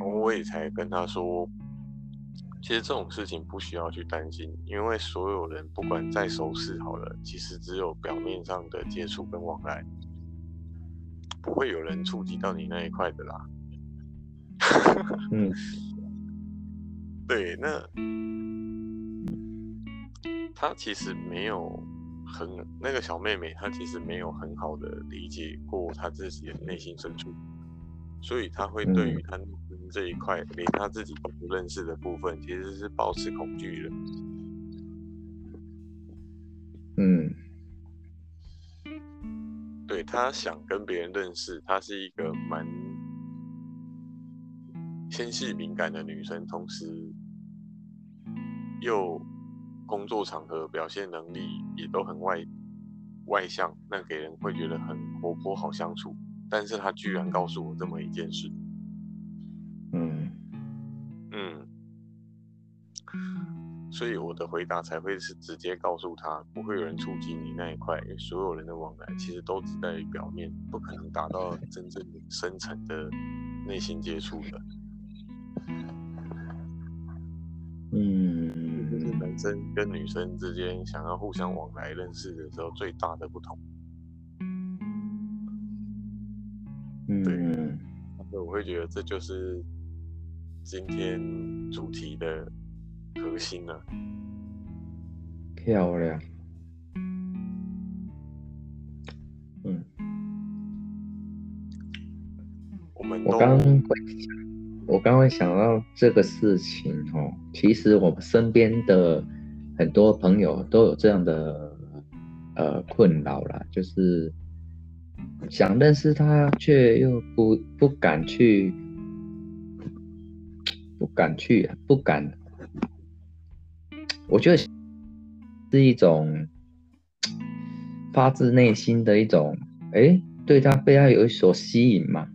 我也才跟她说，其实这种事情不需要去担心，因为所有人不管再熟识好了，其实只有表面上的接触跟往来，不会有人触及到你那一块的啦。嗯，对，那他其实没有很那个小妹妹，她其实没有很好的理解过她自己的内心深处。所以他会对于他这一块连他自己都不认识的部分，其实是保持恐惧的。嗯，对他想跟别人认识，她是一个蛮纤细敏感的女生，同时又工作场合表现能力也都很外外向，那给人会觉得很活泼，好相处。但是他居然告诉我这么一件事，嗯。嗯，所以我的回答才会是直接告诉他，不会有人触及你那一块，因为所有人的往来其实都只在于表面，不可能达到真正深层的内心接触的。嗯，这是男生跟女生之间想要互相往来认识的时候最大的不同。嗯，所以我会觉得这就是今天主题的核心了。漂亮。嗯，我们我刚会，我刚会想到这个事情哦。其实我们身边的很多朋友都有这样的呃困扰啦，就是。想认识他，却又不不敢去，不敢去，不敢。我觉得是一种发自内心的一种，哎，对他被他有所吸引嘛。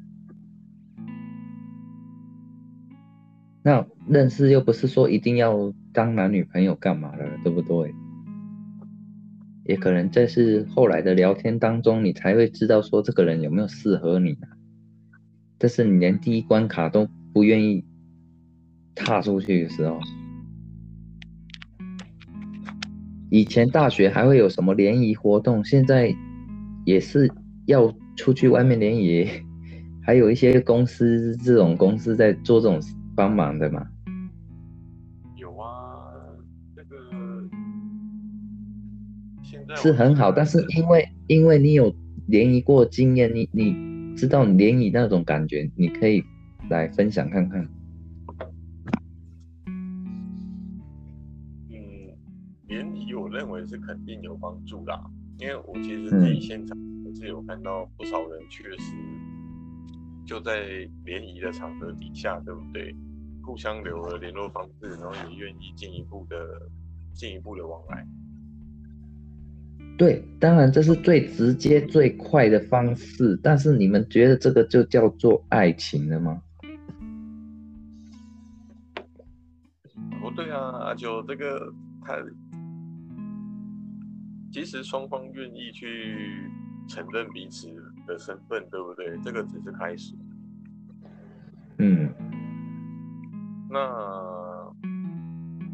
那认识又不是说一定要当男女朋友干嘛的，对不对？也可能这是后来的聊天当中，你才会知道说这个人有没有适合你啊。但是你连第一关卡都不愿意踏出去的时候，以前大学还会有什么联谊活动，现在也是要出去外面联谊，还有一些公司这种公司在做这种帮忙的嘛。是很好，但是因为因为你有联谊过经验，你你知道联谊那种感觉，你可以来分享看看。嗯，联谊我认为是肯定有帮助啦，因为我其实自己现场也是有看到不少人确实就在联谊的场合底下，对不对？互相留了联络方式，然后也愿意进一步的进一步的往来。对，当然这是最直接、最快的方式，但是你们觉得这个就叫做爱情了吗？不对啊，阿九，这个他其实双方愿意去承认彼此的身份，对不对？这个只是开始。嗯，那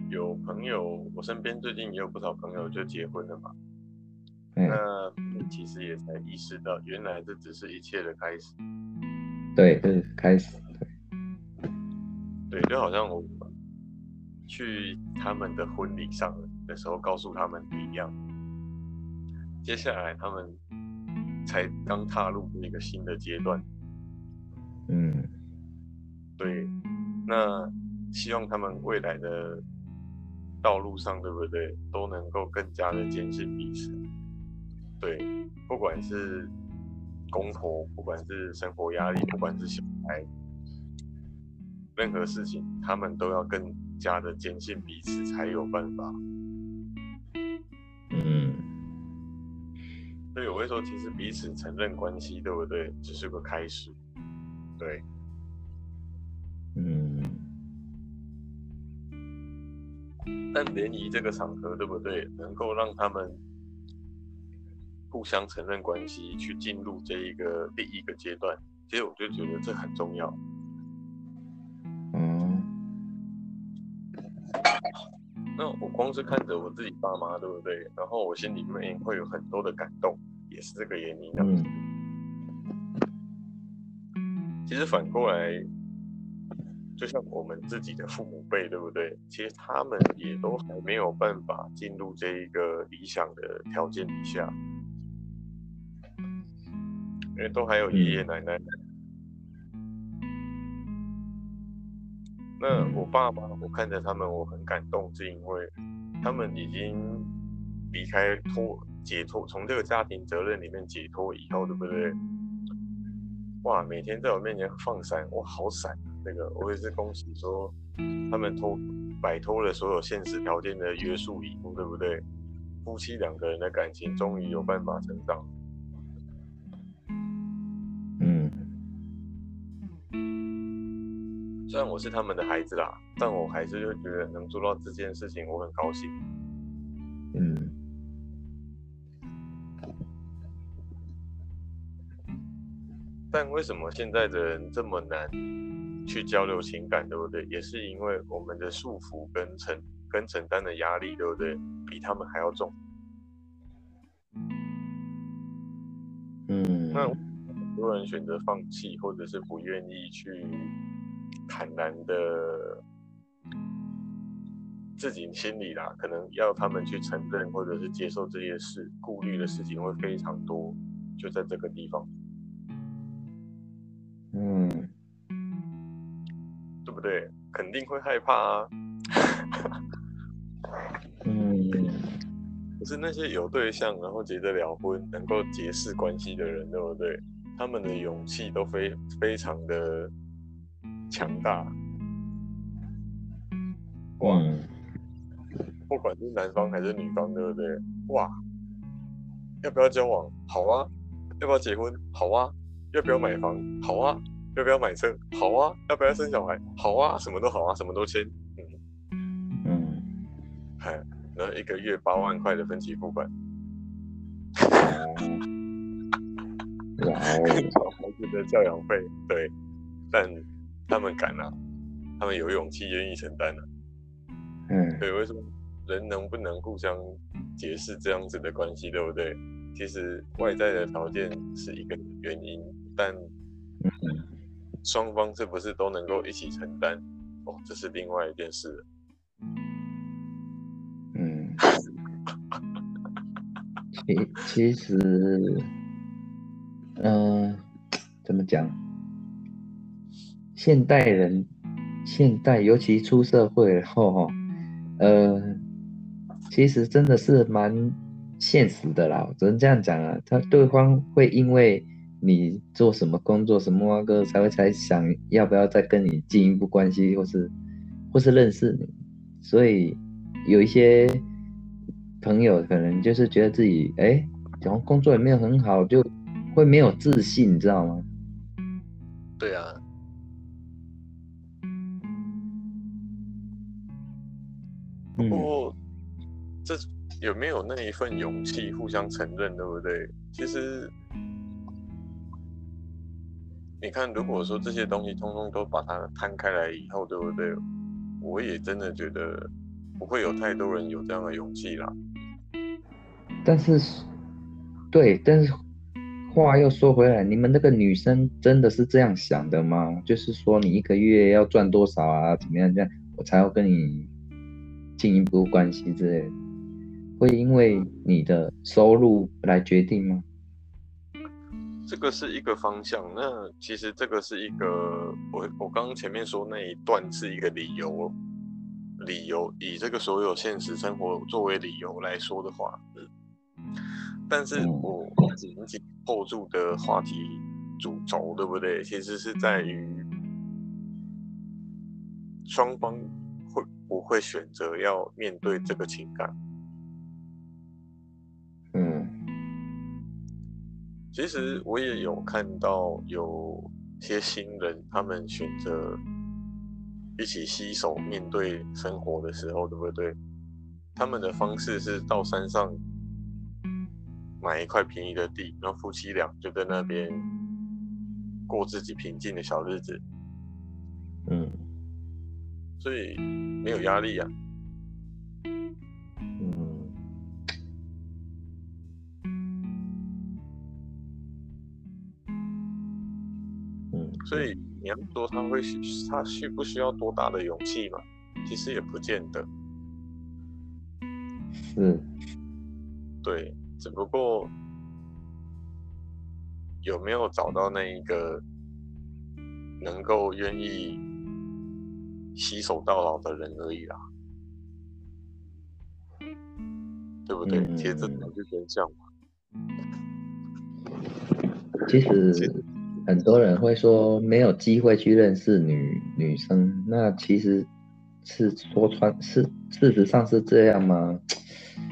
有朋友，我身边最近也有不少朋友就结婚了嘛。那其实也才意识到，原来这只是一切的开始。对，是开始。对，就好像我去他们的婚礼上的时候，告诉他们一样。接下来他们才刚踏入一个新的阶段。嗯，对。那希望他们未来的道路上，对不对，都能够更加的坚信彼此。对，不管是公婆，不管是生活压力，不管是小孩，任何事情，他们都要更加的坚信彼此，才有办法。嗯，所以我会说，其实彼此承认关系，对不对？只是个开始。对，嗯，但联谊这个场合，对不对？能够让他们互相承认关系，去进入这一个第一个阶段，其实我就觉得这很重要。嗯，那我光是看着我自己爸妈，对不对？然后我心里面会有很多的感动，也是这个原因。嗯，其实反过来，就像我们自己的父母辈，对不对？其实他们也都还没有办法进入这一个理想的条件底下，因为都还有爷爷奶奶。那我爸妈，我看着他们，我很感动，是因为他们已经离开脱解脱，从这个家庭责任里面解脱以后，对不对？哇，每天在我面前放闪，哇，好闪！那个我也是恭喜说，他们脱摆脱了所有现实条件的约束以后，对不对？夫妻两个人的感情终于有办法成长。虽然我是他们的孩子啦，但我还是就觉得能做到这件事情，我很高兴。嗯，但为什么现在的人这么难去交流情感，对不对？也是因为我们的束缚跟承跟承担的压力，对不对？比他们还要重。嗯，那很多人选择放弃，或者是不愿意去坦然的自己心里啦，可能要他们去承认或者是接受这些事，顾虑的事情会非常多，就在这个地方，嗯，对不对？肯定会害怕啊。嗯，可是那些有对象，然后结得了婚，能够结识关系的人，对不对？他们的勇气都非非常的强大。哇，嗯不管是男方还是女方，对不对？哇，要不要交往？好啊。要不要结婚？好啊。要不要买房？好啊。要不要买车？好啊。要不要生小孩？好啊。什么都好啊，什么都签。嗯，嗯，嗨，然后一个月八万块的分期付款，哇哦，孩子的教养费，对，但他们敢啊，他们有勇气愿意承担啊。嗯对，为什么人能不能互相解释这样子的关系，对不对？其实外在的条件是一个原因，但嗯双方是不是都能够一起承担，哦，这是另外一件事了。嗯，其其实，嗯、怎么讲？现代人，现代尤其出社会后，哈，呃，其实真的是蛮现实的啦，只能这样讲啊。他对方会因为你做什么工作、什么那个，才会才想要不要再跟你进一步关系，或是或是认识你。所以有一些朋友可能就是觉得自己哎，然后工作也没有很好，就会没有自信，你知道吗？对啊，不嗯过这有没有那一份勇气互相承认，对不对？其实你看，如果说这些东西通通都把它摊开来以后，对不对？我也真的觉得不会有太多人有这样的勇气啦。但是，对，但是话又说回来，你们那个女生真的是这样想的吗？就是说你一个月要赚多少啊？怎么样这样，我才要跟你进一步关系之类的？会因为你的收入来决定吗？这个是一个方向，那其实这个是一个，我我刚刚前面说那一段是一个理由，理由以这个所有现实生活作为理由来说的话，嗯，但是嗯我紧紧扣住的话题主轴，对不对？其实是在于双方会不会选择要面对这个情感。嗯其实我也有看到有些新人，他们选择一起携手面对生活的时候，对不对？他们的方式是到山上买一块便宜的地，然后夫妻俩就在那边过自己平静的小日子，嗯所以没有压力啊。嗯嗯，所以你要说他会需他需不需要多大的勇气嘛？其实也不见得。嗯，对，只不过有没有找到那一个能够愿意携手到老的人而已啦，对不对？嗯其实这才是真相嘛。其实很多人会说没有机会去认识女女生，那其实是说穿是事实上是这样吗？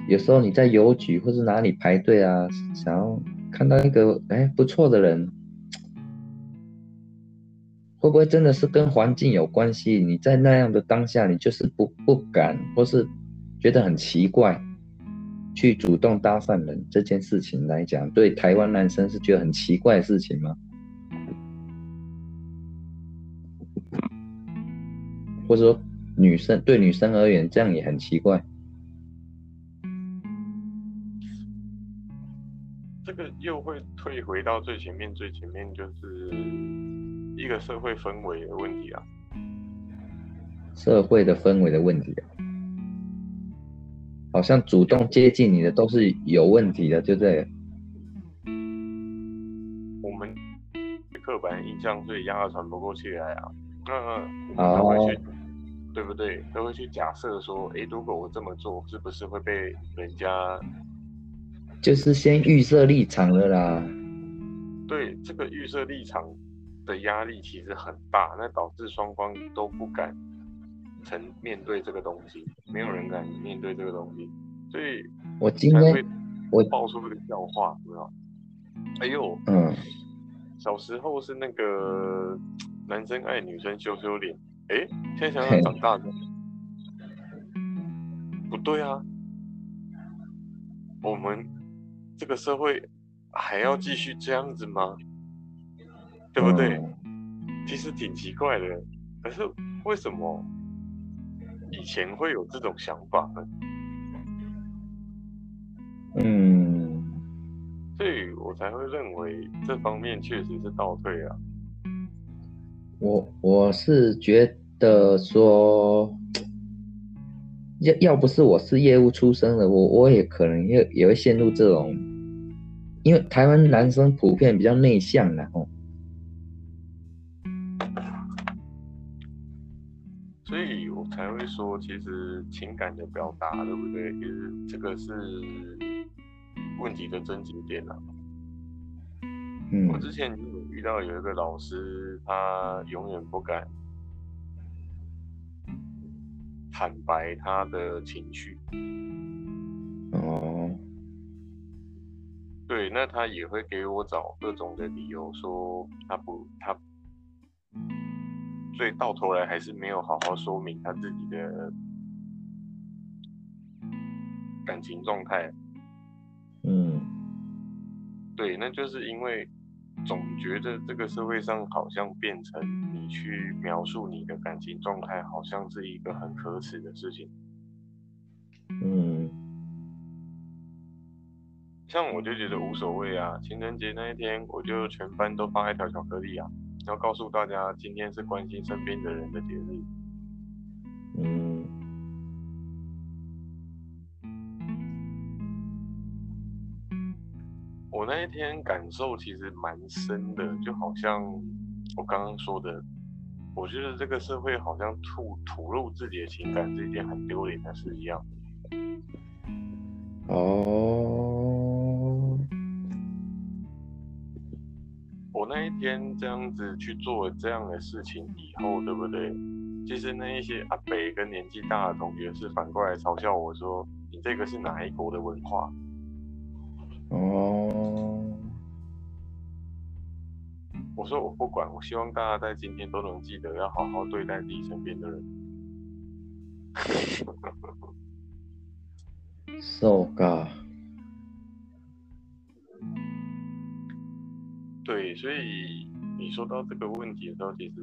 有时候你在邮局或是哪里排队啊，想要看到一个哎不错的人，会不会真的是跟环境有关系？你在那样的当下，你就是不不敢，或是觉得很奇怪，去主动搭讪人这件事情来讲，对台湾男生是觉得很奇怪的事情吗？或者说女生对女生而言，这样也很奇怪。这个又会退回到最前面，最前面就是一个社会氛围的问题啊。社会的氛围的问题啊，好像主动接近你的都是有问题的，就这个。我们刻板印象，所以压的传不过去来啊。那我们都会去，对不对？都会去假设说，诶，如果我这么做，是不是会被人家就是先预设立场了啦。对这个预设立场的压力其实很大，那导致双方都不敢承面对这个东西，没有人敢面对这个东西，所以我今天我爆出这个笑话，有没有？哎呦，嗯，小时候是那个男生爱女生羞羞脸，哎，现在想想长大的，不对啊，我们这个社会还要继续这样子吗？对不对？嗯其实挺奇怪的，可是为什么以前会有这种想法呢？嗯，所以我才会认为这方面确实是倒退啊。我我是觉得说，要要不是我是业务出身的，我我也可能也也会陷入这种，因为台湾男生普遍比较内向的哦。说，其实情感的表达，对不对？其实这个是问题的症结点啊。嗯我之前有遇到有一个老师，他永远不敢坦白他的情绪，哦，对，那他也会给我找各种的理由，说他不，他，所以到头来还是没有好好说明他自己的感情状态。嗯对，那就是因为总觉得这个社会上好像变成你去描述你的感情状态，好像是一个很可耻的事情。嗯像我就觉得无所谓啊，情人节那一天，我就全班都发一条巧克力啊，要告诉大家今天是关心身边的人的节日。嗯我那一天感受其实蛮深的，就好像我刚刚说的，我觉得这个社会好像吐吐露自己的情感是一件很丢脸的事一样。哦，我那一天这样子去做这样的事情以后，对不对？其实那一些阿北跟年纪大的同学是反过来嘲笑我说：“你这个是哪一国的文化哦，？”我说我不管，我希望大家在今天都能记得要好好对待自己身边的人。So ga，对，所以你说到这个问题的时候，其实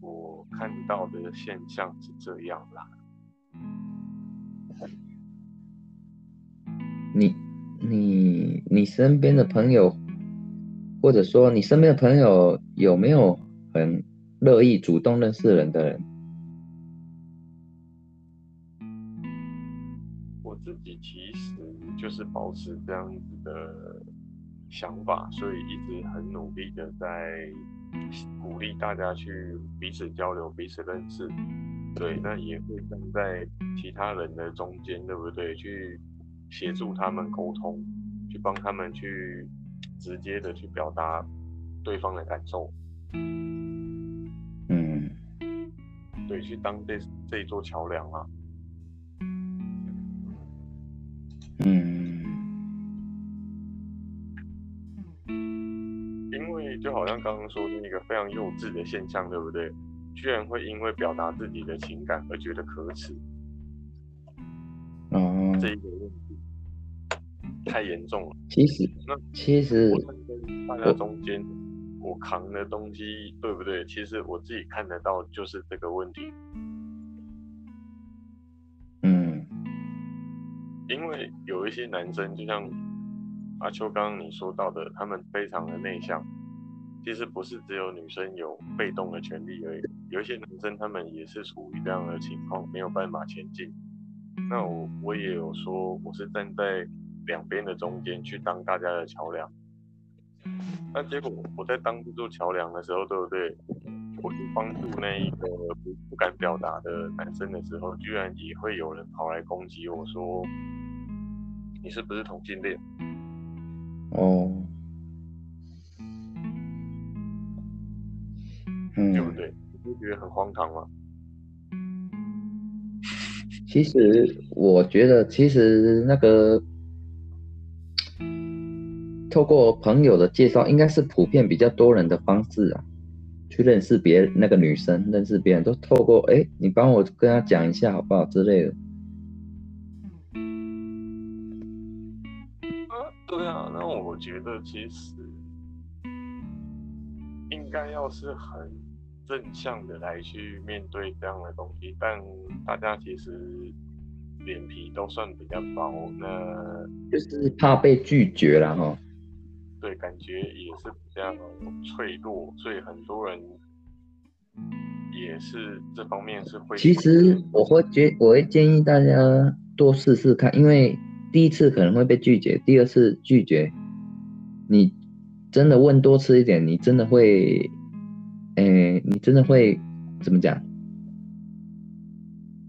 我看到的现象是这样啦。你你你身边的朋友，或者说你身边的朋友有没有很乐意主动认识人的人？我自己其实就是保持这样子的想法，所以一直很努力的在鼓励大家去彼此交流、彼此认识。对，那也会站在其他人的中间，对不对？去协助他们沟通，去帮他们去直接的去表达对方的感受。嗯，对，去当这这一座桥梁啊。嗯，就好像刚刚说的那个非常幼稚的现象，对不对？居然会因为表达自己的情感而觉得可耻，哦，这一个问题太严重了。其实那其实大家中间，我扛的东西，对不对？其实我自己看得到，就是这个问题。嗯因为有一些男生，就像阿秋刚刚你说到的，他们非常的内向。其实不是只有女生有被动的权利而已，有一些男生他们也是处于这样的情况，没有办法前进。那我我也有说，我是站在两边的中间去当大家的桥梁。那结果我在当这座桥梁的时候，对不对？我去帮助那一个不不敢表达的男生的时候，居然也会有人跑来攻击我说：“你是不是同性恋？”哦，嗯，对不对？你不觉得很荒唐吗？其实我觉得，其实那个透过朋友的介绍，应该是普遍比较多人的方式啊，去认识别那个女生，认识别人都透过哎，你帮我跟她讲一下好不好之类的。啊，对啊，那我觉得其实应该要是很正向的来去面对这样的东西，但大家其实脸皮都算比较薄，那就是怕被拒绝了哈。对感觉也是比较脆弱，所以很多人也是这方面是会。其实我会觉我会建议大家多试试看，因为第一次可能会被拒绝，第二次拒绝，你真的问多吃一点，你真的会，诶，你真的会怎么讲？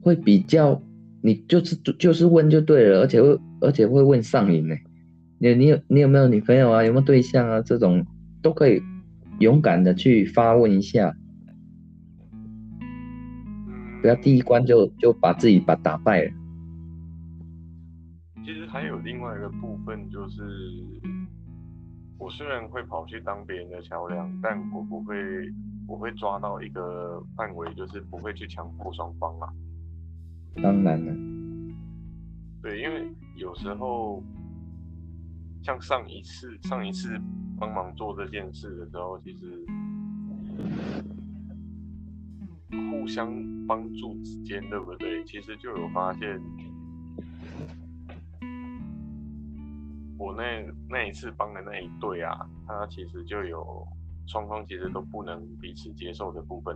会比较，你就是就是问就对了，而且会而且会问上瘾呢。你你有你有没有女朋友啊？有没有对象啊？这种都可以勇敢的去发问一下，不要第一关就就把自己把打败了。其实还有另外一个部分，就是我虽然会跑去当别人的桥梁，但我不会，我会抓到一个范围，就是不会去强迫双方啊。当然了，对，因为有时候像上一次上一次帮忙做这件事的时候，其实互相帮助之间，对不对？其实就有发现，我那那一次帮的那一对啊，他其实就有双方其实都不能彼此接受的部分。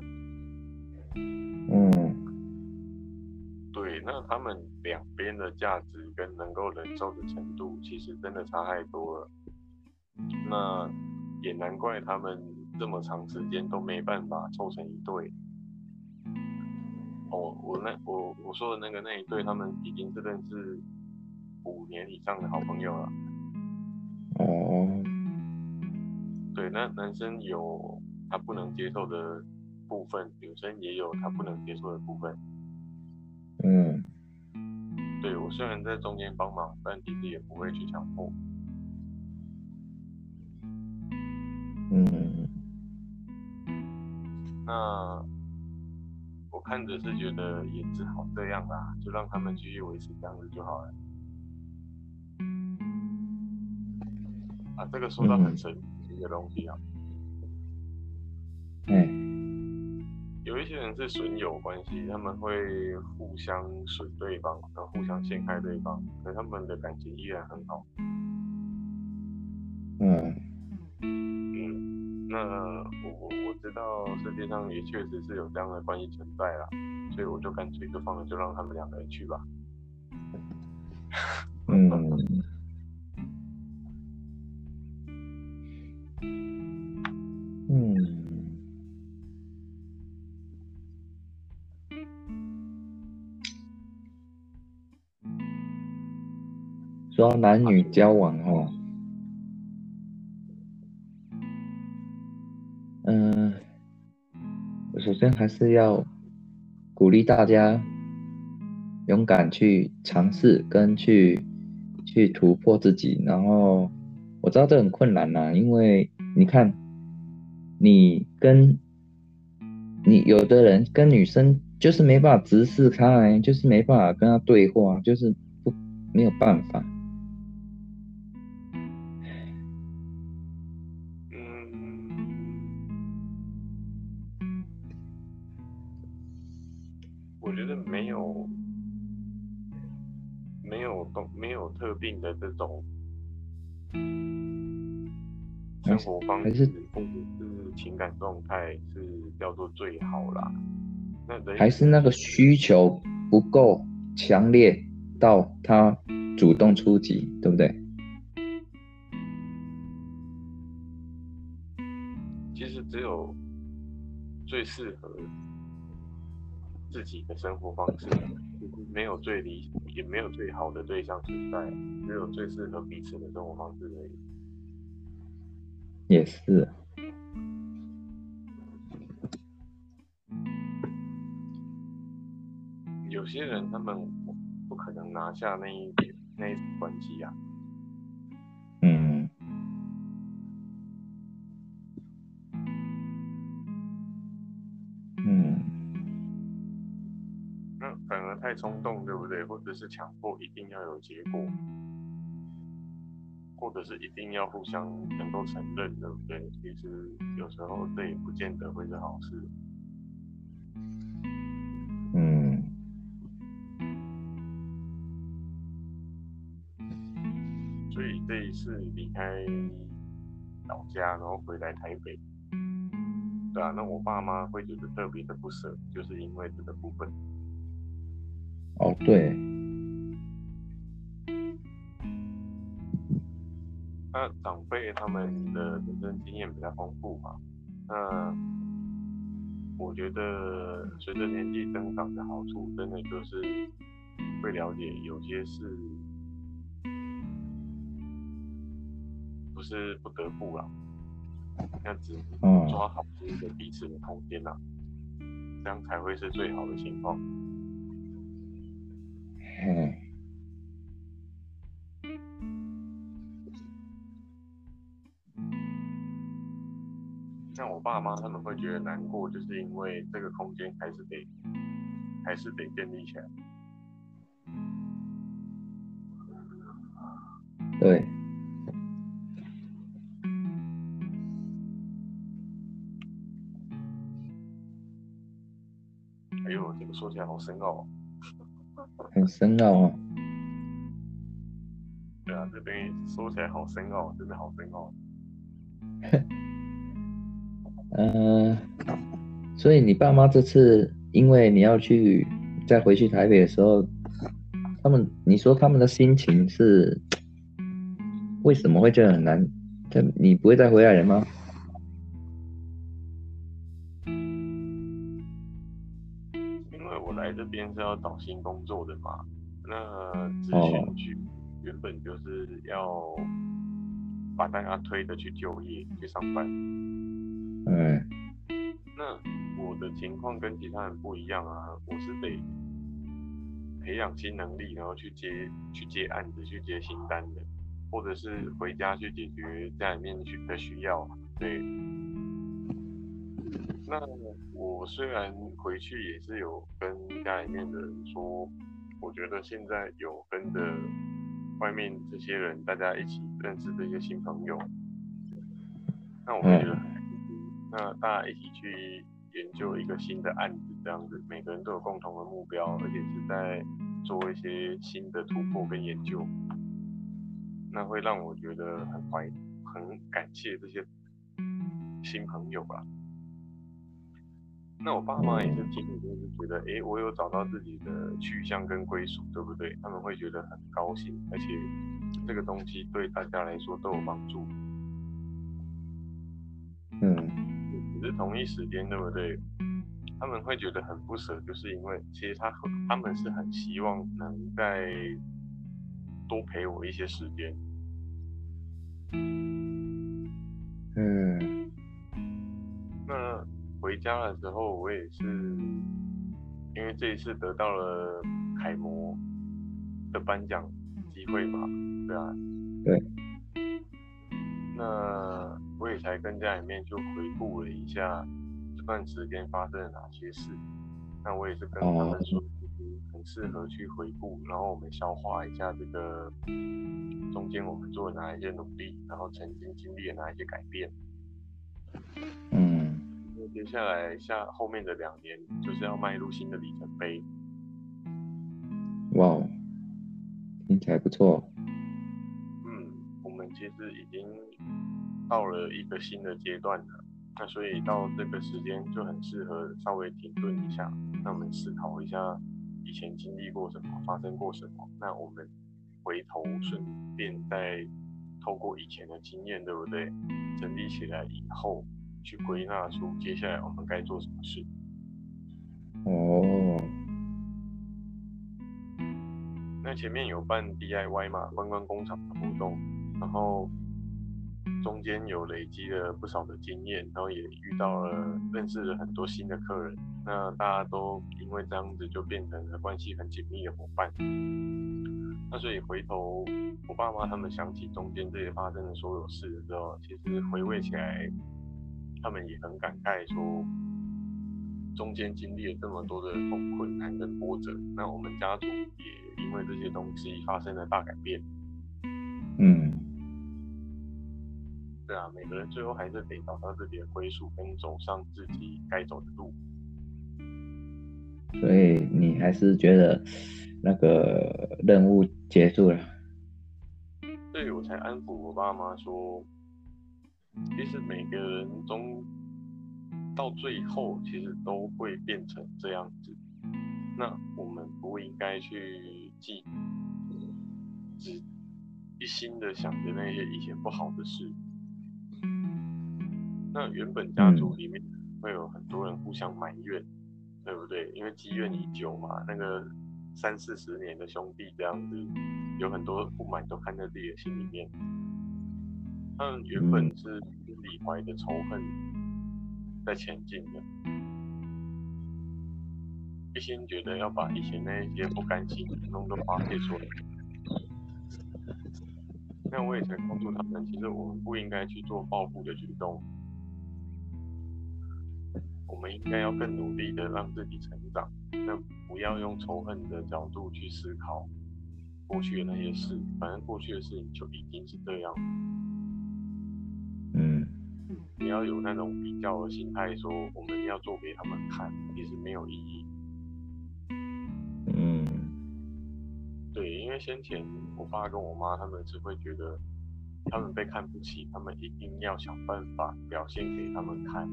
嗯对，那他们两边的价值跟能够忍受的程度，其实真的差太多了。那也难怪他们这么长时间都没办法凑成一对。哦，我那我我说的那个那一对，他们已经是认识五年以上的好朋友了。哦，对，那男生有他不能接受的部分，女生也有他不能接受的部分。嗯，对我虽然在中间帮忙，但其实也不会去强迫。嗯，那我看着是觉得也只好这样啦，就让他们继续维持这样子就好了。啊，这个说到很深。的东西啊。嗯，有一些人是损友关系，他们会互相损对方，然后互相陷害对方，可他们的感情依然很好。嗯，嗯，那我我我知道世界上也确实是有这样的关系存在啦，所以我就干脆就放了，就让他们两个人去吧。嗯，嗯，说男女交往哦，嗯，首先还是要鼓励大家勇敢去尝试跟去去突破自己。然后我知道这很困难呐、因为你看，你跟你有的人跟女生就是没办法直视开，就是没办法跟她对话，就是不没有办法。嗯，我觉得没有没有东没有特定的这种生活方还是式或者是情感状态是叫做最好啦。那人还是那个需求不够强烈到他主动出击，对不对？其实只有最适合自己的生活方式，没有最理想，也没有最好的对象存在，只有最适合彼此的生活方式而已。也是，有些人他们不可能拿下那一点那一种关系啊，嗯。嗯。那反而太冲动，对不对？或者是强迫一定要有结果，或者是一定要互相能够承认，对不对？其实有时候这也不见得会是好事。嗯所以这一次离开老家，然后回来台北，对啊，那我爸妈会觉得特别的不舍，就是因为这个部分。哦对，那长辈他们的人生经验比较丰富嘛，那我觉得随着年纪增长的好处，真的就是会了解有些事不是不得不啦，那只嗯抓好这个彼此的空间啦，这样才会是最好的情况。嗯像我爸妈他们会觉得难过，就是因为这个空间还是得还是得建立起来。对，哎呦，这个说起来好深奥、哦。很深奥哦。对啊，这边说起来好深奥，真的好深奥。嗯、所以你爸妈这次因为你要去再回去台北的时候，他们你说他们的心情是为什么会觉得很难？这你不会再回来了吗？因为我来这边是要找新工作的嘛，那咨哦询局原本就是要把大家推着去就业去上班。嗯那我的情况跟其他人不一样啊，我是得培养新能力，然后去接去接案子，去接新单的，或者是回家去解决家里面需的需要。对，那我虽然回去也是有跟家里面的人说，我觉得现在有跟着外面这些人，大家一起认识这些新朋友，那我会觉得。那大家一起去研究一个新的案子，这样子，每个人都有共同的目标，而且是在做一些新的突破跟研究，那会让我觉得很怀很感谢这些新朋友吧。那我爸妈也是听了，就是觉得，哎，我有找到自己的去向跟归属，对不对？他们会觉得很高兴，而且这个东西对大家来说都有帮助。嗯，是同一时间，对不对？他们会觉得很不舍，就是因为其实他他们是很希望能再多陪我一些时间。嗯，那。回家的时候，我也是因为这一次得到了楷模的颁奖机会嘛，对啊，对。那我也才跟家里面就回顾了一下这段时间发生了哪些事。那我也是跟他们说，很适合去回顾，然后我们消化一下这个中间我们做了哪一些努力，然后曾经经历了哪一些改变。嗯。接下来下后面的两年就是要迈入新的里程碑。哇，听起来不错。其实已经到了一个新的阶段了，那所以到这个时间就很适合稍微停顿一下，那我们思考一下以前经历过什么，发生过什么。那我们回头顺便再透过以前的经验，对不对？整理起来以后。去归纳出接下来我们该做什么事。哦，那前面有办 DIY 嘛，观光工厂的活动，然后中间有累积了不少的经验，然后也遇到了认识了很多新的客人，那大家都因为这样子就变成了关系很紧密的伙伴。那所以回头我爸妈他们想起中间这些发生的所有事的时候，其实回味起来。他们也很感慨说，中间经历了这么多的困难跟波折，那我们家族也因为这些东西发生了大改变。嗯，对啊，每个人最后还是得找到自己的归宿，跟走上自己该走的路。所以你还是觉得那个任务结束了？对，我才安抚我爸妈说。其实每个人中到最后，其实都会变成这样子。那我们不应该去记，只一心的想着那些以前不好的事。那原本家族里面会有很多人互相埋怨，对不对？因为积怨已久嘛，那个三四十年的兄弟这样子，有很多不满都看在自己的心里面。他们原本是心里怀的仇恨在前进的，一心觉得要把以前那一些不甘心通通发泄出来。那我也才告诉他们，其实我们不应该去做报复的举动，我们应该要更努力的让自己成长。那不要用仇恨的角度去思考过去的那些事，反正过去的事情就已经是这样。嗯，你要有那种比较的心态，说我们要做给他们看，其实没有意义。嗯，对，因为先前我爸跟我妈他们是会觉得他们被看不起，他们一定要想办法表现给他们看。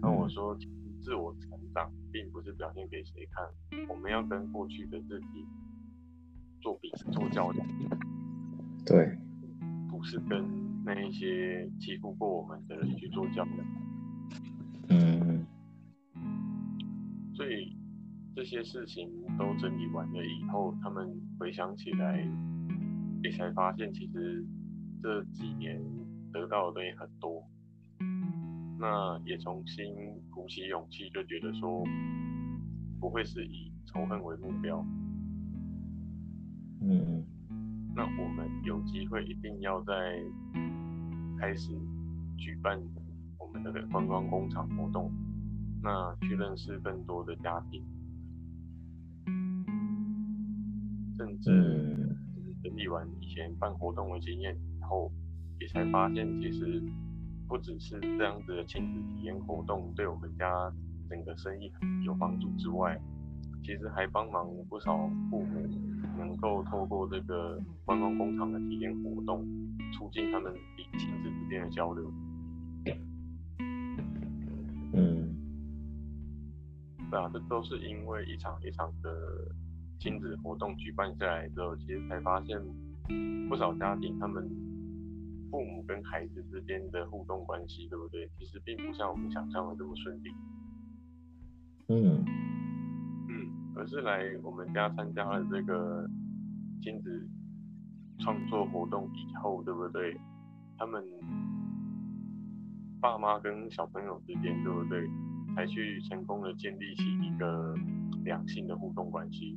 那我说，自我成长并不是表现给谁看，我们要跟过去的自己做比做较量。对，不是跟。那一些欺负过我们的人去做较量，嗯，所以这些事情都整理完了以后，他们回想起来，也才发现其实这几年得到的东西很多，那也重新鼓起勇气，就觉得说不会是以仇恨为目标，嗯。那我们有机会一定要在开始举办我们的观光工厂活动，那去认识更多的家庭，甚至整理完以前办活动的经验以后，也才发现其实不只是这样子的亲子体验活动对我们家整个生意有帮助之外，其实还帮忙不少父母能够透过这个观光工厂的体验活动，促进他们与亲子之间的交流。嗯，对啊，这都是因为一场一场的亲子活动举办下来之后，其实才发现不少家庭他们父母跟孩子之间的互动关系，对不对？其实并不像我们想象的这么顺利。嗯，嗯，而是来我们家参加了这个亲子创作活动以后，对不对？他们爸妈跟小朋友之间，对不对？才去成功的建立起一个良性的互动关系。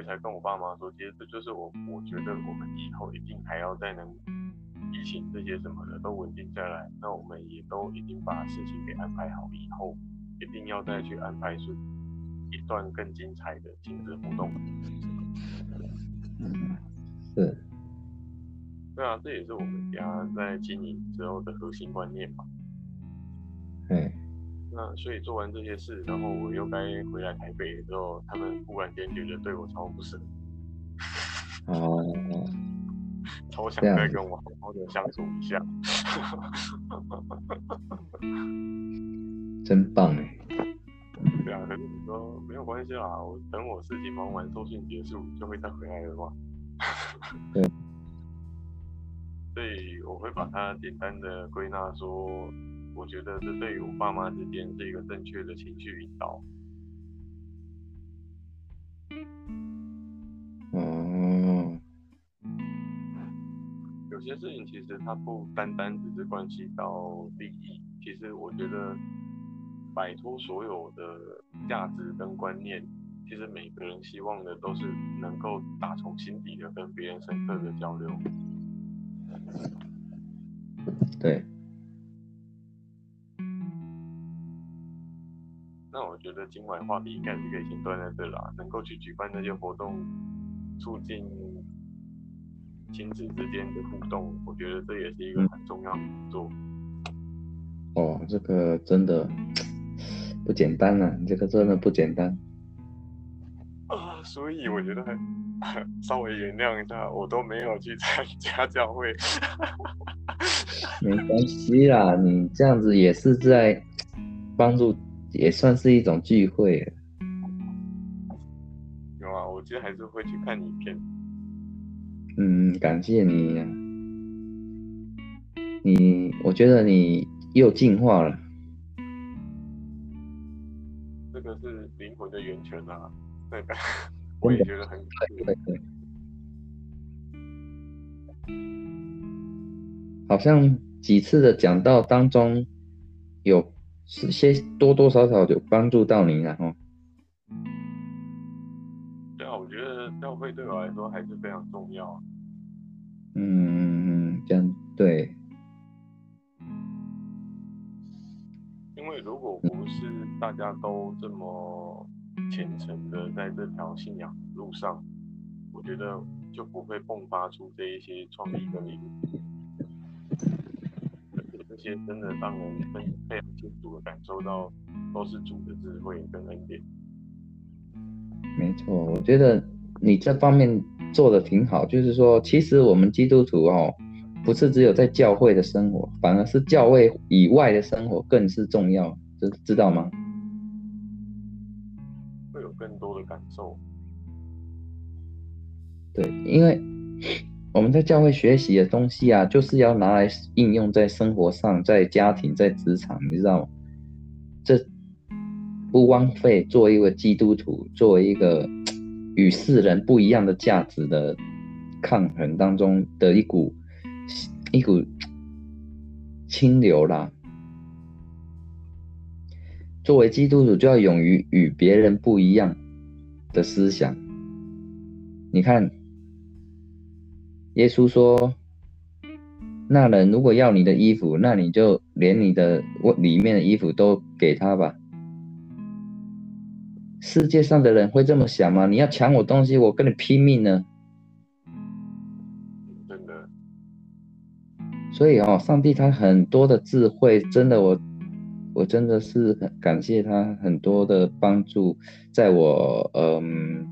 我也才跟我爸妈说，其实这就是我，我觉得我们以后一定还要再能疫情这些什么的都稳定下来，那我们也都已经把事情给安排好，以后一定要再去安排出一段更精彩的亲子活动。是，对啊，这也是我们家在经营之后的核心观念嘛。哎，那所以做完这些事，然后我又该回来台北的时候，他们忽然间觉得对我超不舍，哦，超想再跟我好好的相处一下。真棒哎，对啊，可是你说没有关系啦，我等我事情忙完，收讯结束就会再回来的嘛。对。所以我会把它简单的归纳说，我觉得这对于我爸妈之间是一个正确的情绪引导。嗯，有些事情其实它不单单只是关系到利益，其实我觉得摆脱所有的价值跟观念，其实每个人希望的都是能够打从心底的跟别人深刻的交流。对，那我觉得今晚话题应该是可以先断在这啦，能够去举办那些活动，促进亲子之间的互动，我觉得这也是一个很重要的工作。哦，这个真的不简单啊，你这个真的不简单。啊，所以我觉得 稍微原谅一下，我都没有去参加教会。没关系啦，你这样子也是在帮助，也算是一种聚会。有啊，我今天还是会去看影片。嗯，感谢你呀、你，我觉得你又进化了。这个是灵魂的源泉啊，对吧，我也觉得很感对对。好像几次的讲道当中，有是些多多少少有帮助到您了哦。对啊，我觉得教会对我来说还是非常重要啊。嗯嗯嗯，这样对，因为如果不是大家都这么虔诚的在这条信仰路上，我觉得就不会迸发出这一些创意跟灵些真的让人非非常清楚的感受到，都是主的智慧跟恩典。没错，我觉得你这方面做的挺好。就是说，其实我们基督徒哦，不是只有在教会的生活，反而是教会以外的生活更是重要，知知道吗？会有更多的感受。对，因为我们在教会学习的东西啊，就是要拿来应用在生活上，在家庭、在职场，你知道吗？这不枉费作为一个基督徒，作为一个 与世人不一样的价值的抗衡当中的一股一股 清流啦。作为基督徒，就要勇于与别人不一样的思想。你看，耶稣说：“那人如果要你的衣服，那你就连你的我里面的衣服都给他吧。”世界上的人会这么想吗？你要抢我东西，我跟你拼命呢。真的。所以哦，上帝他很多的智慧，真的我我真的是很感谢他很多的帮助，在我嗯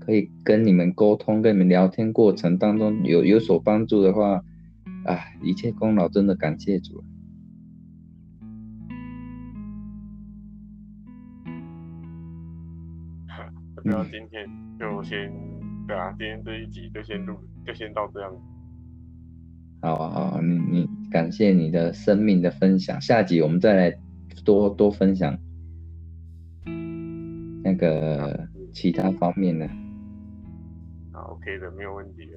可以跟你们沟通、跟你们聊天过程当中有有所帮助的话，啊，一切功劳真的感谢主。那今天就先对啊，今天这一集就先录，就先到这样。好啊，好啊，你你感谢你的生命的分享，下集我们再来多多分享那个其他方面的。好，OK 的，没有问题的。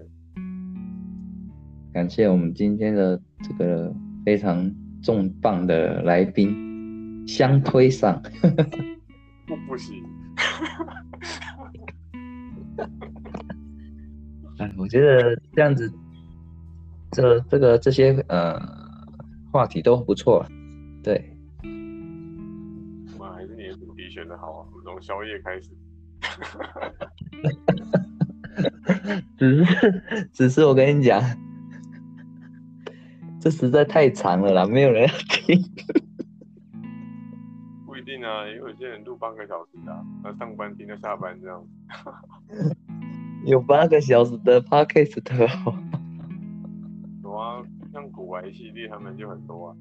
感谢我们今天的这个非常重磅的来宾，相推上。不不行。哎，我觉得这样子，这这个这些呃话题都不错，对。妈，还是你的主题选的好啊！从宵夜开始。只是，只是我跟你讲，这实在太长了啦，没有人要听。不一定啊，也有些人录半个小时的，那上班听到下班这样。有八个小时的 podcast 哦。有啊，像古玩系列他们就很多啊。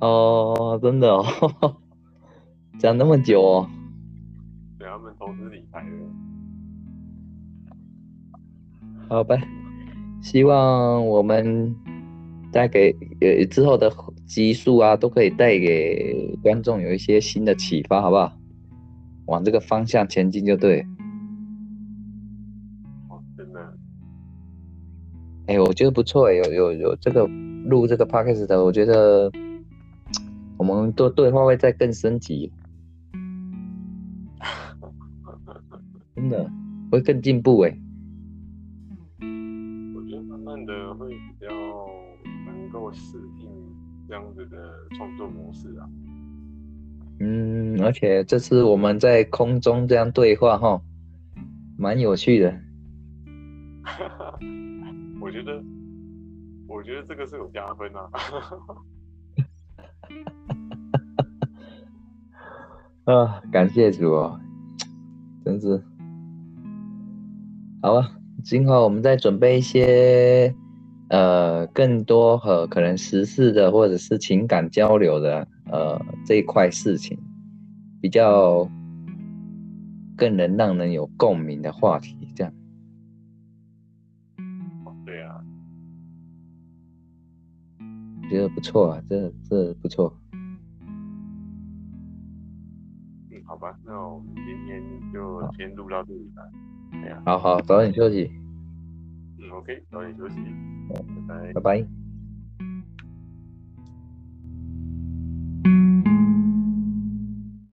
哦，真的哦，讲那么久哦。对他们投资理财的。好吧，希望我们带给呃之后的。激素啊，都可以带给观众有一些新的启发，好不好？往这个方向前进就对。哦，真的。哎，我觉得不错哎，有有有这个录这个 podcast 的，我觉得我们都对话会再更升级。真的会更进步哎。我创作模式啊，嗯，而且这次我们在空中这样对话哈，蛮有趣的。我觉得，我觉得这个是有加分啊。啊，感谢主哦，真是。好吧，今后我们再准备一些。呃，更多和可能时事的或者是情感交流的呃这一块事情，比较更能让人有共鸣的话题，这样。对啊，觉得不错啊，这这不错。嗯，好吧，那我们今天就先录到这里吧。好好，早点休息。，OK，早点休息。拜拜。拜拜。